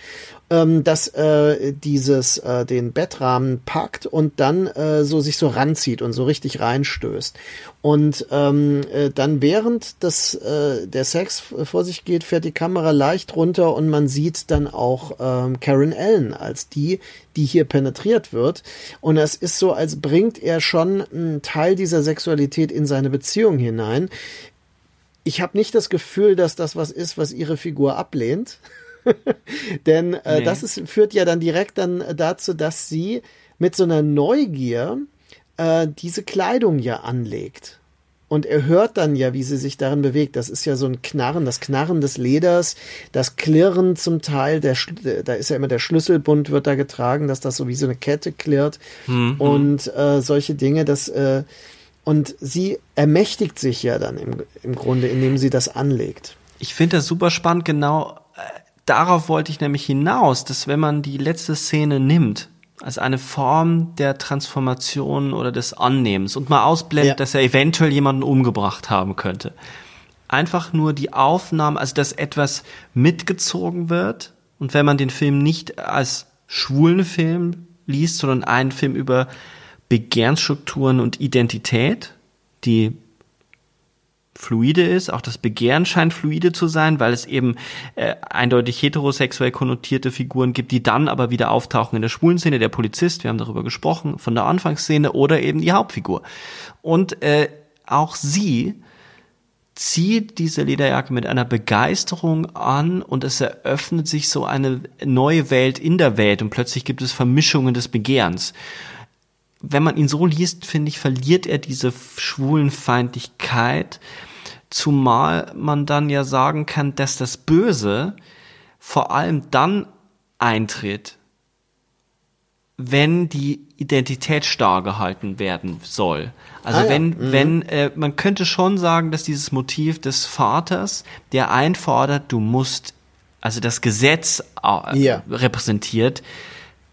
S4: ähm, dass äh, dieses äh, den Bettrahmen packt und dann äh, so sich so ranzieht und so richtig reinstößt. Und ähm, äh, dann während das äh, der Sex vor sich geht, fährt die Kamera leicht runter und man sieht dann auch ähm, Karen Allen als die, die hier penetriert wird. Und es ist so, als bringt er schon einen Teil dieser Sexualität in seine Beziehung hinein. Ich habe nicht das Gefühl, dass das was ist, was ihre Figur ablehnt. Denn äh,
S3: Nee.
S4: das ist, führt ja dann direkt dann dazu, dass sie mit so einer Neugier äh, diese Kleidung ja anlegt. Und er hört dann ja, wie sie sich darin bewegt. Das ist ja so ein Knarren, das Knarren des Leders, das Klirren zum Teil, der, Schl- da ist ja immer der Schlüsselbund wird da getragen, dass das so wie so eine Kette klirrt und äh, solche Dinge, das äh, und sie ermächtigt sich ja dann im, im Grunde, indem sie das anlegt.
S3: Ich finde das super spannend, genau äh, darauf wollte ich nämlich hinaus, dass wenn man die letzte Szene nimmt, als eine Form der Transformation oder des Annehmens und mal ausblendet,
S4: Ja.
S3: dass er eventuell jemanden umgebracht haben könnte. Einfach nur die Aufnahme, also dass etwas mitgezogen wird und wenn man den Film nicht als schwulen Film liest, sondern einen Film über Begehrensstrukturen und Identität, die fluide ist, auch das Begehren scheint fluide zu sein, weil es eben äh, eindeutig heterosexuell konnotierte Figuren gibt, die dann aber wieder auftauchen in der schwulen Szene, der Polizist, wir haben darüber gesprochen, von der Anfangsszene oder eben die Hauptfigur. Und äh, auch sie zieht diese Lederjacke mit einer Begeisterung an und es eröffnet sich so eine neue Welt in der Welt und plötzlich gibt es Vermischungen des Begehrens. Wenn man ihn so liest, finde ich, verliert er diese Schwulenfeindlichkeit, zumal man dann ja sagen kann, dass das Böse vor allem dann eintritt, wenn die Identität starr gehalten werden soll. Also
S4: Ah ja,
S3: wenn, wenn, äh, man könnte schon sagen, dass dieses Motiv des Vaters, der einfordert, du musst, also das Gesetz äh,
S4: Ja.
S3: repräsentiert,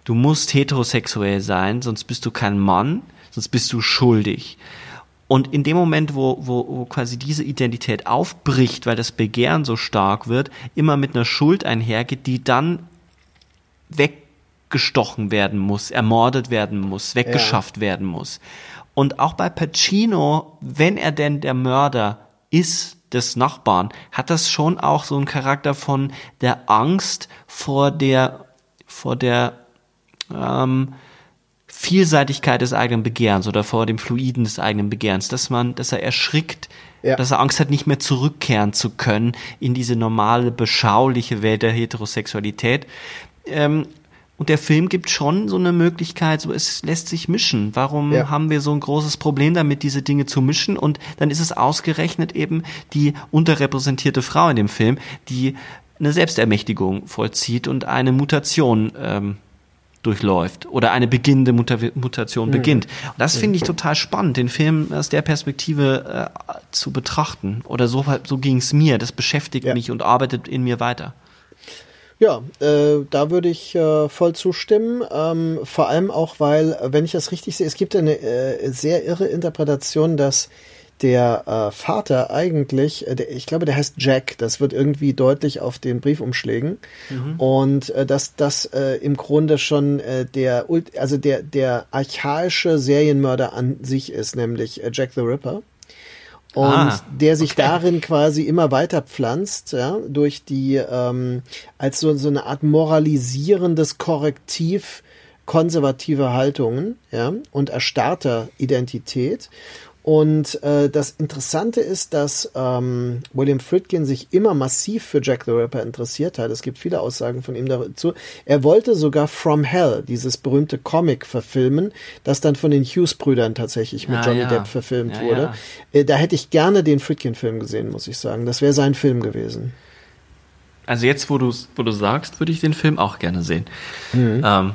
S3: du musst heterosexuell sein, sonst bist du kein Mann, sonst bist du schuldig. Und in dem Moment, wo, wo, wo quasi diese Identität aufbricht, weil das Begehren so stark wird, immer mit einer Schuld einhergeht, die dann weggestochen werden muss, ermordet werden muss, weggeschafft ja. werden muss. Und auch bei Pacino, wenn er denn der Mörder ist des Nachbarn, hat das schon auch so einen Charakter von der Angst vor der, vor der ähm, Vielseitigkeit des eigenen Begehrens oder vor dem Fluiden des eigenen Begehrens, dass man, dass er erschrickt, ja. dass er Angst hat, nicht mehr zurückkehren zu können in diese normale, beschauliche Welt der Heterosexualität. Ähm, und der Film gibt schon so eine Möglichkeit, so es lässt sich mischen. Warum ja. haben wir so ein großes Problem damit, diese Dinge zu mischen? Und dann ist es ausgerechnet eben die unterrepräsentierte Frau in dem Film, die eine Selbstermächtigung vollzieht und eine Mutation ähm, durchläuft oder eine beginnende Muta Mutation mhm. beginnt. Und das finde ich total spannend, den Film aus der Perspektive äh, zu betrachten. Oder so, so ging es mir. Das beschäftigt ja. mich und arbeitet in mir weiter.
S4: Ja, äh, da würde ich äh, voll zustimmen. Ähm, vor allem auch, weil, wenn ich das richtig sehe, es gibt eine äh, sehr irre Interpretation, dass der äh, Vater eigentlich, äh, der, ich glaube, der heißt Jack, das wird irgendwie deutlich auf den Briefumschlägen. Mhm. Und äh, dass das äh, im Grunde schon äh, der, also der, der archaische Serienmörder an sich ist, nämlich äh, Jack the Ripper und ah, der sich okay. darin quasi immer weiter pflanzt, ja, durch die ähm, als so, so eine Art moralisierendes Korrektiv konservative Haltungen, ja, und erstarrter Identität und äh, das Interessante ist, dass ähm, William Friedkin sich immer massiv für Jack the Ripper interessiert hat. Es gibt viele Aussagen von ihm dazu. Er wollte sogar From Hell, dieses berühmte Comic, verfilmen, das dann von den Hughes-Brüdern tatsächlich mit ah, Johnny ja. Depp verfilmt ja, wurde. Ja. Äh, da hätte ich gerne den Friedkin-Film gesehen, muss ich sagen. Das wäre sein Film gewesen.
S3: Also jetzt, wo du wo du sagst, würde ich den Film auch gerne sehen. Mhm. Ähm,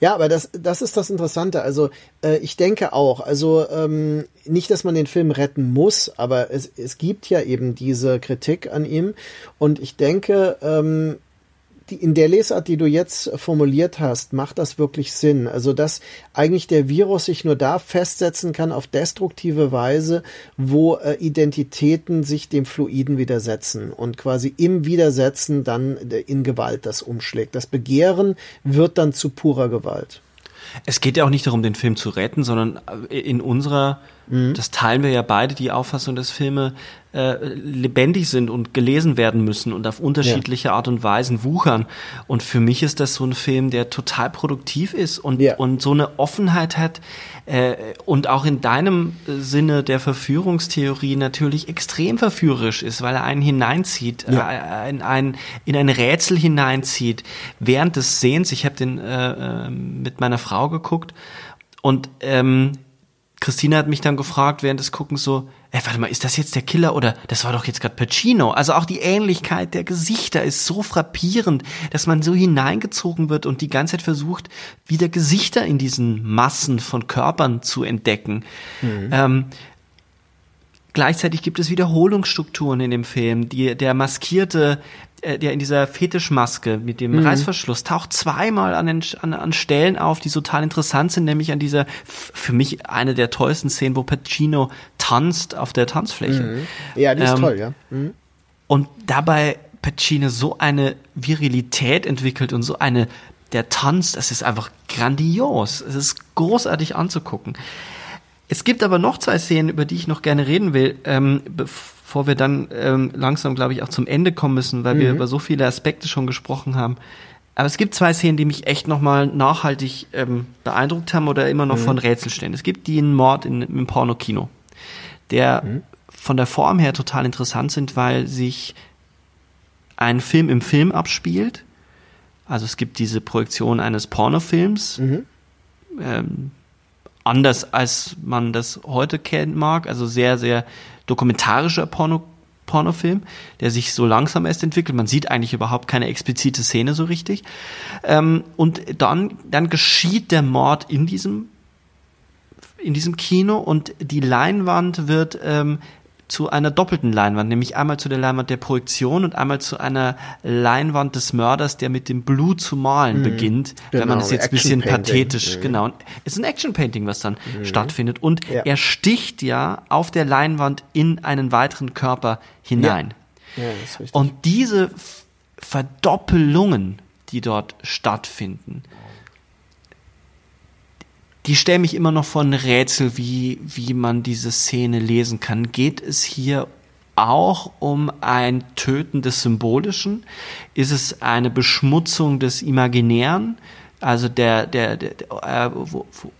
S4: ja, aber das, das ist das Interessante. Also äh, ich denke auch, also ähm, nicht, dass man den Film retten muss, aber es, es gibt ja eben diese Kritik an ihm. Und ich denke, ähm, die, in der Lesart, die du jetzt formuliert hast, macht das wirklich Sinn. Also, dass eigentlich der Virus sich nur da festsetzen kann auf destruktive Weise, wo äh, Identitäten sich dem Fluiden widersetzen und quasi im Widersetzen dann in Gewalt das umschlägt. Das Begehren wird dann zu purer Gewalt.
S3: Es geht ja auch nicht darum, den Film zu retten, sondern äh, in unserer, mhm. das teilen wir ja beide, die Auffassung, dass Filme äh, lebendig sind und gelesen werden müssen und auf unterschiedliche ja. Art und Weisen wuchern. Und für mich ist das so ein Film, der total produktiv ist und, ja. und so eine Offenheit hat äh, und auch in deinem Sinne der Verführungstheorie natürlich extrem verführerisch ist, weil er einen hineinzieht, ja. äh, in, ein, in ein Rätsel hineinzieht. Während des Sehens, ich habe den äh, äh, mit meiner Frau geguckt und ähm, Christina hat mich dann gefragt während des Guckens so, ey, warte mal, ist das jetzt der Killer oder das war doch jetzt gerade Pacino? Also auch die Ähnlichkeit der Gesichter ist so frappierend, dass man so hineingezogen wird und die ganze Zeit versucht, wieder Gesichter in diesen Massen von Körpern zu entdecken. Mhm. Ähm, Gleichzeitig gibt es Wiederholungsstrukturen in dem Film. Die, der maskierte der in dieser Fetischmaske mit dem mhm. Reißverschluss taucht zweimal an, den, an, an Stellen auf, die total interessant sind, nämlich an dieser, für mich eine der tollsten Szenen, wo Pacino tanzt auf der Tanzfläche. Mhm.
S4: Ja, die ist ähm, toll, ja. Mhm.
S3: Und dabei Pacino so eine Virilität entwickelt und so eine, der Tanz, das ist einfach grandios. Es ist großartig anzugucken. Es gibt aber noch zwei Szenen, über die ich noch gerne reden will, ähm, bevor wir dann ähm, langsam, glaube ich, auch zum Ende kommen müssen, weil mhm. wir über so viele Aspekte schon gesprochen haben. Aber es gibt zwei Szenen, die mich echt nochmal nachhaltig ähm, beeindruckt haben oder immer noch mhm. von Rätsel stellen. Es gibt den Mord in, im Pornokino, der mhm. von der Form her total interessant sind, weil sich ein Film im Film abspielt. Also es gibt diese Projektion eines Pornofilms. Mhm. Ähm, anders als man das heute kennen mag, also sehr, sehr dokumentarischer Porno, Pornofilm, der sich so langsam erst entwickelt. Man sieht eigentlich überhaupt keine explizite Szene so richtig. Ähm, und dann, dann geschieht der Mord in diesem, in diesem Kino und die Leinwand wird ähm, zu einer doppelten Leinwand, nämlich einmal zu der Leinwand der Projektion und einmal zu einer Leinwand des Mörders, der mit dem Blut zu malen
S4: Mhm.
S3: beginnt, wenn man
S4: Genau,
S3: es jetzt ein bisschen pathetisch,
S4: Mhm.
S3: genau. Es ist ein Action-Painting, was dann stattfindet und
S4: Ja.
S3: er sticht ja auf der Leinwand in einen weiteren Körper hinein.
S4: Ja, richtig.
S3: Und diese Verdoppelungen, die dort stattfinden, die stellen mich immer noch vor ein Rätsel, wie, wie man diese Szene lesen kann. Geht es hier auch um ein Töten des Symbolischen? Ist es eine Beschmutzung des Imaginären? Also der, der, der, der äh, wo, wo,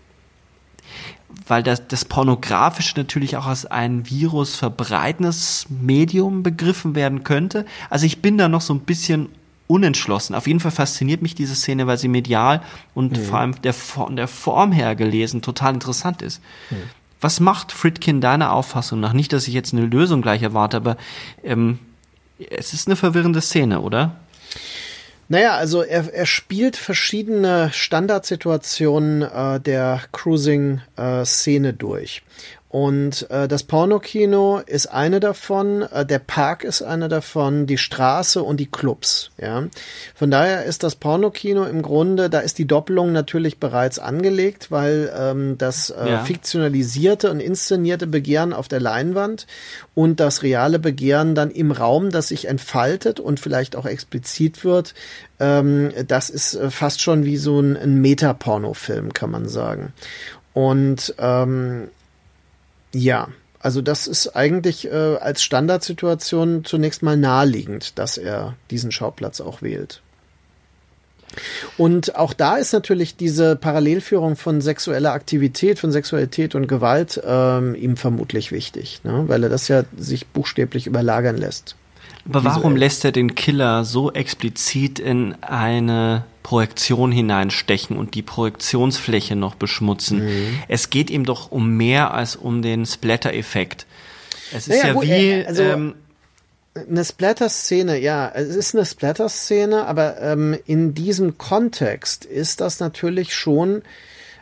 S3: weil das, das Pornografische natürlich auch als ein Virus verbreitendes Medium begriffen werden könnte. Also ich bin da noch so ein bisschen unentschlossen. Auf jeden Fall fasziniert mich diese Szene, weil sie medial und vor allem der, von der Form her gelesen total interessant ist. Was macht Fritkin deiner Auffassung nach? Nicht, dass ich jetzt eine Lösung gleich erwarte, aber ähm, es ist eine verwirrende Szene, oder?
S4: Naja, also er, er spielt verschiedene Standardsituationen äh, der Cruising-Szene durch. Und äh, das Pornokino ist eine davon, äh, der Park ist eine davon, die Straße und die Clubs. Ja, von daher ist das Pornokino im Grunde, da ist die Doppelung natürlich bereits angelegt, weil ähm, das äh,
S3: Ja.
S4: fiktionalisierte und inszenierte Begehren auf der Leinwand und das reale Begehren dann im Raum, das sich entfaltet und vielleicht auch explizit wird, ähm, das ist äh, fast schon wie so ein, ein Metaporno-Film, kann man sagen. Und ähm, ja, also das ist eigentlich äh, als Standardsituation zunächst mal naheliegend, dass er diesen Schauplatz auch wählt. Und auch da ist natürlich diese Parallelführung von sexueller Aktivität, von Sexualität und Gewalt ähm, ihm vermutlich wichtig, ne? weil er das ja sich buchstäblich überlagern lässt.
S3: Aber warum lässt er den Killer so explizit in eine Projektion hineinstechen und die Projektionsfläche noch beschmutzen?
S4: Mhm.
S3: Es geht ihm doch um mehr als um den Splatter-Effekt. Es ist
S4: Naja,
S3: ja
S4: gut,
S3: wie,
S4: er- also-
S3: ähm,
S4: Eine Splatter-Szene, ja, es ist eine Splatter-Szene, aber ähm, in diesem Kontext ist das natürlich schon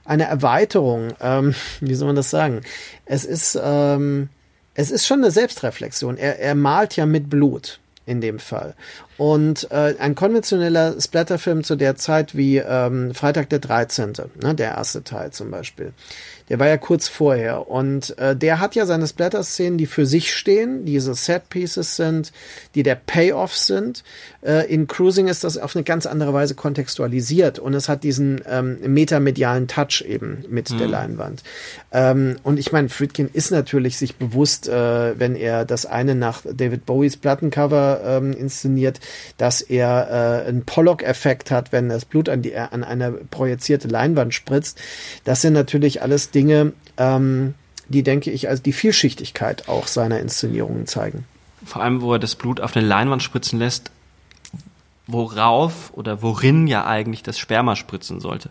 S4: eine Erweiterung. Ähm, wie soll man das sagen? Es ist, ähm, es ist schon eine Selbstreflexion. Er, er malt ja mit Blut in dem Fall. Und äh, ein konventioneller Splatterfilm zu der Zeit wie ähm, Freitag der 13., ne, der erste Teil zum Beispiel, der war ja kurz vorher. Und äh, der hat ja seine Splatter-Szenen, die für sich stehen, die so Set-Pieces sind, die der Payoff sind. Äh, in Cruising ist das auf eine ganz andere Weise kontextualisiert und es hat diesen ähm, metamedialen Touch eben mit der Leinwand. Ähm, und ich meine, Friedkin ist natürlich sich bewusst, äh, wenn er das eine nach David Bowies Plattencover ähm, inszeniert, dass er äh, einen Pollock-Effekt hat, wenn das Blut an, die, an eine projizierte Leinwand spritzt. Das sind natürlich alles Dinge, ähm, die, denke ich, also die Vielschichtigkeit auch seiner Inszenierungen zeigen.
S3: vor allem, wo er das Blut auf eine Leinwand spritzen lässt, worauf oder worin ja eigentlich das Sperma spritzen sollte.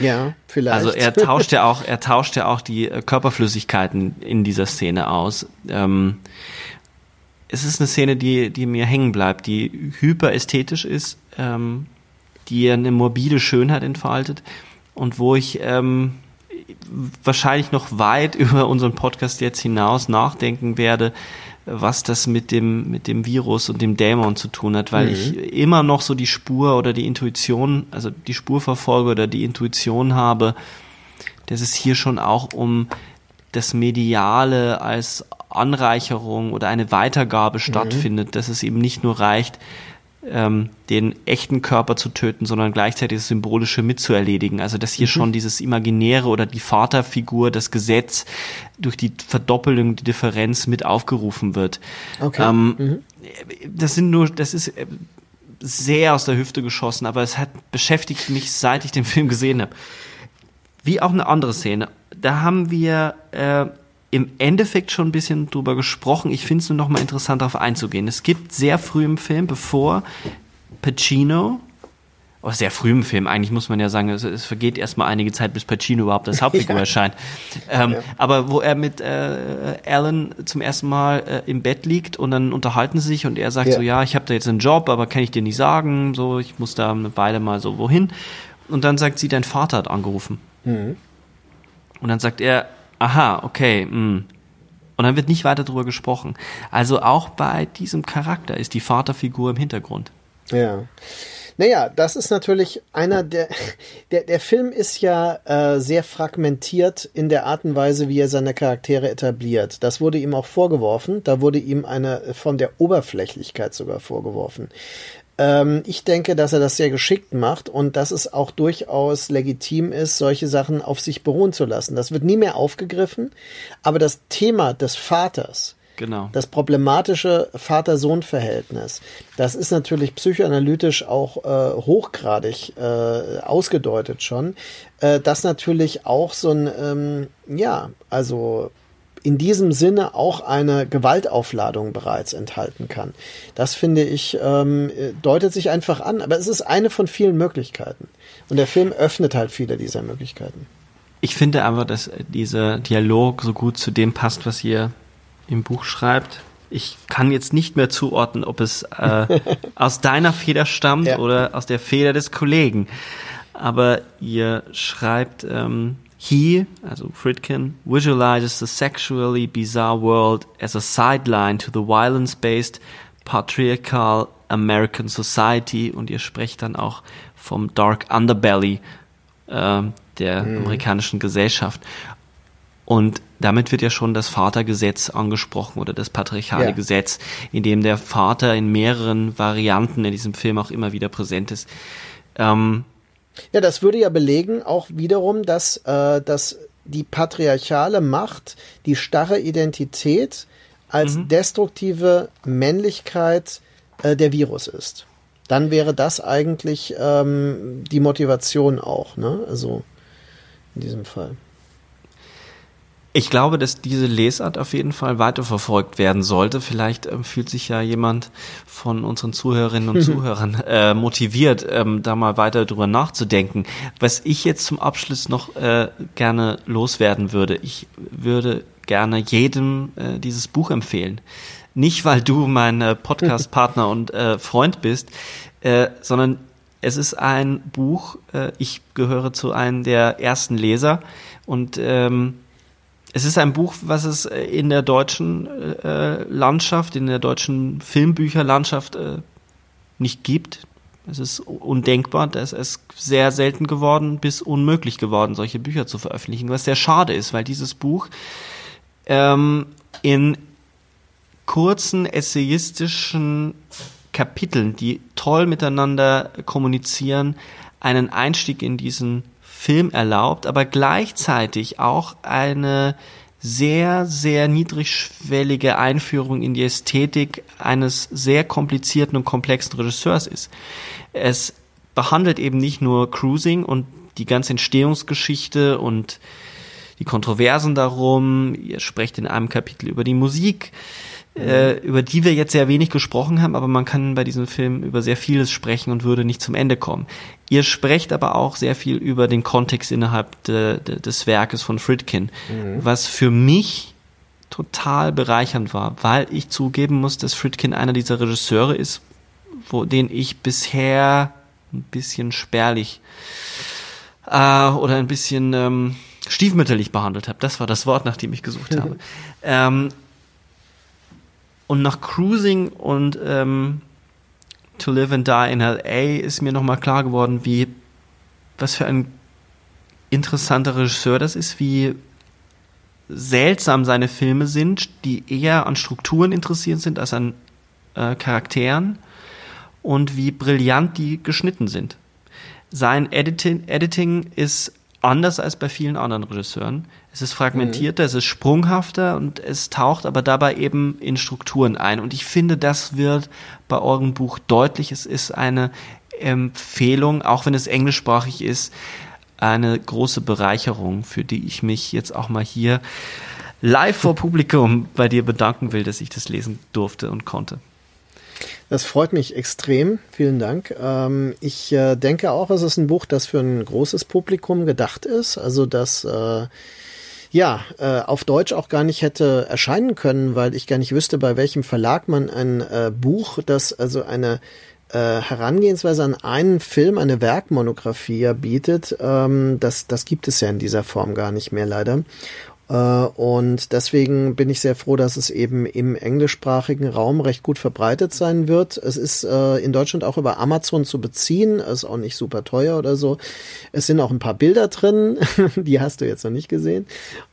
S4: Ja, vielleicht.
S3: Also er tauscht ja auch, er tauscht ja auch die äh, Körperflüssigkeiten in dieser Szene aus. Ähm, es ist eine Szene, die, die mir hängen bleibt, die hyperästhetisch ist, ähm, die eine morbide Schönheit entfaltet und wo ich ähm, wahrscheinlich noch weit über unseren Podcast jetzt hinaus nachdenken werde, was das mit dem, mit dem Virus und dem Dämon zu tun hat, weil ich immer noch so die Spur oder die Intuition, also die Spur verfolge oder die Intuition habe, dass es hier schon auch um das Mediale als Anreicherung oder eine Weitergabe stattfindet, dass es eben nicht nur reicht, ähm, den echten Körper zu töten, sondern gleichzeitig das Symbolische mitzuerledigen. Also dass hier schon dieses Imaginäre oder die Vaterfigur, das Gesetz durch die Verdoppelung, die Differenz mit aufgerufen wird.
S4: Okay.
S3: Ähm, Das sind nur, das ist äh, sehr aus der Hüfte geschossen, aber es hat beschäftigt mich, seit ich den Film gesehen habe. Wie auch eine andere Szene. Da haben wir äh, im Endeffekt schon ein bisschen drüber gesprochen. Ich finde es nur noch mal interessant, darauf einzugehen. Es gibt sehr früh im Film, bevor Pacino, oh, sehr früh im Film, eigentlich muss man ja sagen, es, es vergeht erstmal einige Zeit, bis Pacino überhaupt als Hauptfigur
S4: Ja.
S3: erscheint. Ähm, Aber wo er mit äh, Alan zum ersten Mal äh, im Bett liegt und dann unterhalten sie sich und er sagt
S4: Ja.
S3: so, ja, ich habe da jetzt einen Job, aber kann ich dir nicht sagen, so, ich muss da eine Weile mal so wohin. Und dann sagt sie, dein Vater hat angerufen. Und dann sagt er, aha, okay, mh. Und dann wird nicht weiter darüber gesprochen. Also auch bei diesem Charakter ist die Vaterfigur im Hintergrund.
S4: Ja. Naja, das ist natürlich einer der, der, der Film ist ja äh, sehr fragmentiert in der Art und Weise, wie er seine Charaktere etabliert. Das wurde ihm auch vorgeworfen. Da wurde ihm eine von der Oberflächlichkeit sogar vorgeworfen. Ähm, ich denke, dass er das sehr geschickt macht und dass es auch durchaus legitim ist, solche Sachen auf sich beruhen zu lassen. Das wird nie mehr aufgegriffen, aber das Thema des Vaters,
S3: Genau.
S4: das problematische Vater-Sohn-Verhältnis, das ist natürlich psychoanalytisch auch äh, hochgradig äh, ausgedeutet schon, äh, das natürlich auch so ein, ähm, ja, also in diesem Sinne auch eine Gewaltaufladung bereits enthalten kann. Das finde ich, ähm, deutet sich einfach an, aber es ist eine von vielen Möglichkeiten. Und der Film öffnet halt viele dieser Möglichkeiten.
S3: Ich finde aber, dass dieser Dialog so gut zu dem passt, was ihr im Buch schreibt. Ich kann jetzt nicht mehr zuordnen, ob es äh, aus deiner Feder stammt
S4: Ja.
S3: oder aus der Feder des Kollegen. Aber ihr schreibt, ähm, he, also Fritkin, visualizes the sexually bizarre world as a sideline to the violence-based patriarchal American society und ihr sprecht dann auch vom Dark Underbelly äh, der amerikanischen Gesellschaft. Und damit wird ja schon das Vatergesetz angesprochen oder das patriarchale
S4: Ja.
S3: Gesetz, in dem der Vater in mehreren Varianten in diesem Film auch immer wieder präsent ist. Ähm,
S4: Ja, das würde ja belegen auch wiederum, dass, äh, dass die patriarchale Macht, die starre Identität als destruktive Männlichkeit äh, der Virus ist. Dann wäre das eigentlich ähm, die Motivation auch, ne? Also in diesem Fall.
S3: Ich glaube, dass diese Lesart auf jeden Fall weiterverfolgt werden sollte. Vielleicht ähm, fühlt sich ja jemand von unseren Zuhörerinnen und Zuhörern äh, motiviert, ähm, da mal weiter drüber nachzudenken. Was ich jetzt zum Abschluss noch äh, gerne loswerden würde, ich würde gerne jedem äh, dieses Buch empfehlen. Nicht, weil du mein äh, Podcast-Partner und äh, Freund bist, äh, sondern es ist ein Buch, ich gehöre zu einem der ersten Leser und ähm, es ist ein Buch, was es äh, in der deutschen äh, Landschaft, in der deutschen Filmbücherlandschaft äh, nicht gibt. Es ist undenkbar, es sehr selten geworden bis unmöglich geworden, solche Bücher zu veröffentlichen, was sehr schade ist, weil dieses Buch ähm, in kurzen essayistischen Kapiteln, die toll miteinander kommunizieren, einen Einstieg in diesen Film erlaubt, aber gleichzeitig auch eine sehr, sehr niedrigschwellige Einführung in die Ästhetik eines sehr komplizierten und komplexen Regisseurs ist. Es behandelt eben nicht nur Cruising und die ganze Entstehungsgeschichte und die Kontroversen darum. Ihr sprecht in einem Kapitel über die Musik, äh, über die wir jetzt sehr wenig gesprochen haben, aber man kann bei diesem Film über sehr vieles sprechen und würde nicht zum Ende kommen. Ihr sprecht aber auch sehr viel über den Kontext innerhalb de, de, des Werkes von Fritkin, was für mich total bereichernd war, weil ich zugeben muss, dass Fritkin einer dieser Regisseure ist, wo, den ich bisher ein bisschen spärlich äh, oder ein bisschen ähm, stiefmütterlich behandelt habe. Das war das Wort, nach dem ich gesucht habe. Ähm, und nach Cruising und ähm, To Live and Die in LA ist mir nochmal klar geworden, wie was für ein interessanter Regisseur das ist, wie seltsam seine Filme sind, die eher an Strukturen interessiert sind als an äh, Charakteren und wie brillant die geschnitten sind. Sein Editing, Editing ist anders als bei vielen anderen Regisseuren. Es ist fragmentierter, es ist sprunghafter und es taucht aber dabei eben in Strukturen ein. Und ich finde, das wird bei eurem Buch deutlich. Es ist eine Empfehlung, auch wenn es englischsprachig ist, eine große Bereicherung, für die ich mich jetzt auch mal hier live vor Publikum bei dir bedanken will, dass ich das lesen durfte und konnte.
S4: Das freut mich extrem. Vielen Dank. Ähm, ich äh, denke auch, es ist ein Buch, das für ein großes Publikum gedacht ist. Also, das äh, ja äh, auf Deutsch auch gar nicht hätte erscheinen können, weil ich gar nicht wüsste, bei welchem Verlag man ein äh, Buch, das also eine äh, Herangehensweise an einen Film, eine Werkmonographie bietet. Ähm, das, das gibt es ja in dieser Form gar nicht mehr leider. Äh, und deswegen bin ich sehr froh, dass es eben im englischsprachigen Raum recht gut verbreitet sein wird. Es ist äh, in Deutschland auch über Amazon zu beziehen, ist auch nicht super teuer oder so. Es sind auch ein paar Bilder drin, die hast du jetzt noch nicht gesehen.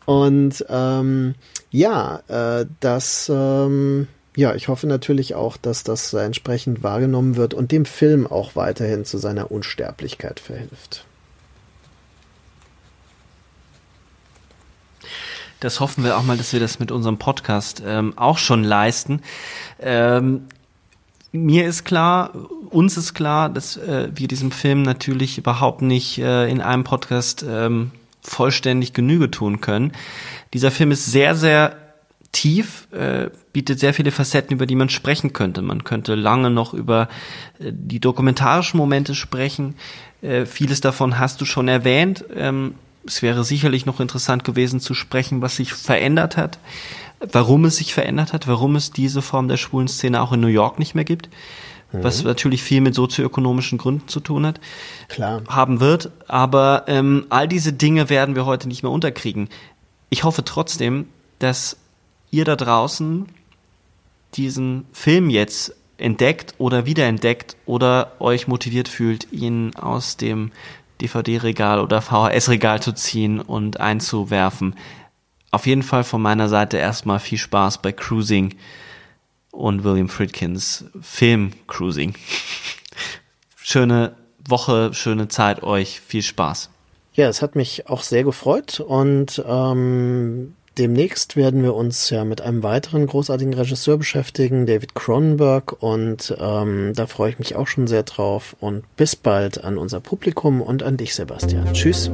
S4: Und ähm, ja, äh, das ähm, ja, ich hoffe natürlich auch, dass das entsprechend wahrgenommen wird und dem Film auch weiterhin zu seiner Unsterblichkeit verhilft.
S3: Das hoffen wir auch mal, dass wir das mit unserem Podcast ähm, auch schon leisten. Ähm, mir ist klar, uns ist klar, dass äh, wir diesem Film natürlich überhaupt nicht äh, in einem Podcast ähm, vollständig Genüge tun können. Dieser Film ist sehr, sehr tief, äh, bietet sehr viele Facetten, über die man sprechen könnte. Man könnte lange noch über äh, die dokumentarischen Momente sprechen. Äh, vieles davon hast du schon erwähnt. Ähm, es wäre sicherlich noch interessant gewesen zu sprechen, was sich verändert hat, warum es sich verändert hat, warum es diese Form der schwulen Szene auch in New York nicht mehr gibt, mhm. was natürlich viel mit sozioökonomischen Gründen zu tun hat,
S4: Klar.
S3: haben wird. Aber ähm, all diese Dinge werden wir heute nicht mehr unterkriegen. Ich hoffe trotzdem, dass ihr da draußen diesen Film jetzt entdeckt oder wiederentdeckt oder euch motiviert fühlt, ihn aus dem DVD-Regal oder VHS-Regal zu ziehen und einzuwerfen. Auf jeden Fall von meiner Seite erstmal viel Spaß bei Cruising und William Friedkins Film Cruising. schöne Woche, schöne Zeit euch, viel Spaß.
S4: Ja, es hat mich auch sehr gefreut und ähm, demnächst werden wir uns ja mit einem weiteren großartigen Regisseur beschäftigen, David Cronenberg. Und ähm, da freue ich mich auch schon sehr drauf. Und bis bald an unser Publikum und an dich, Sebastian. Tschüss.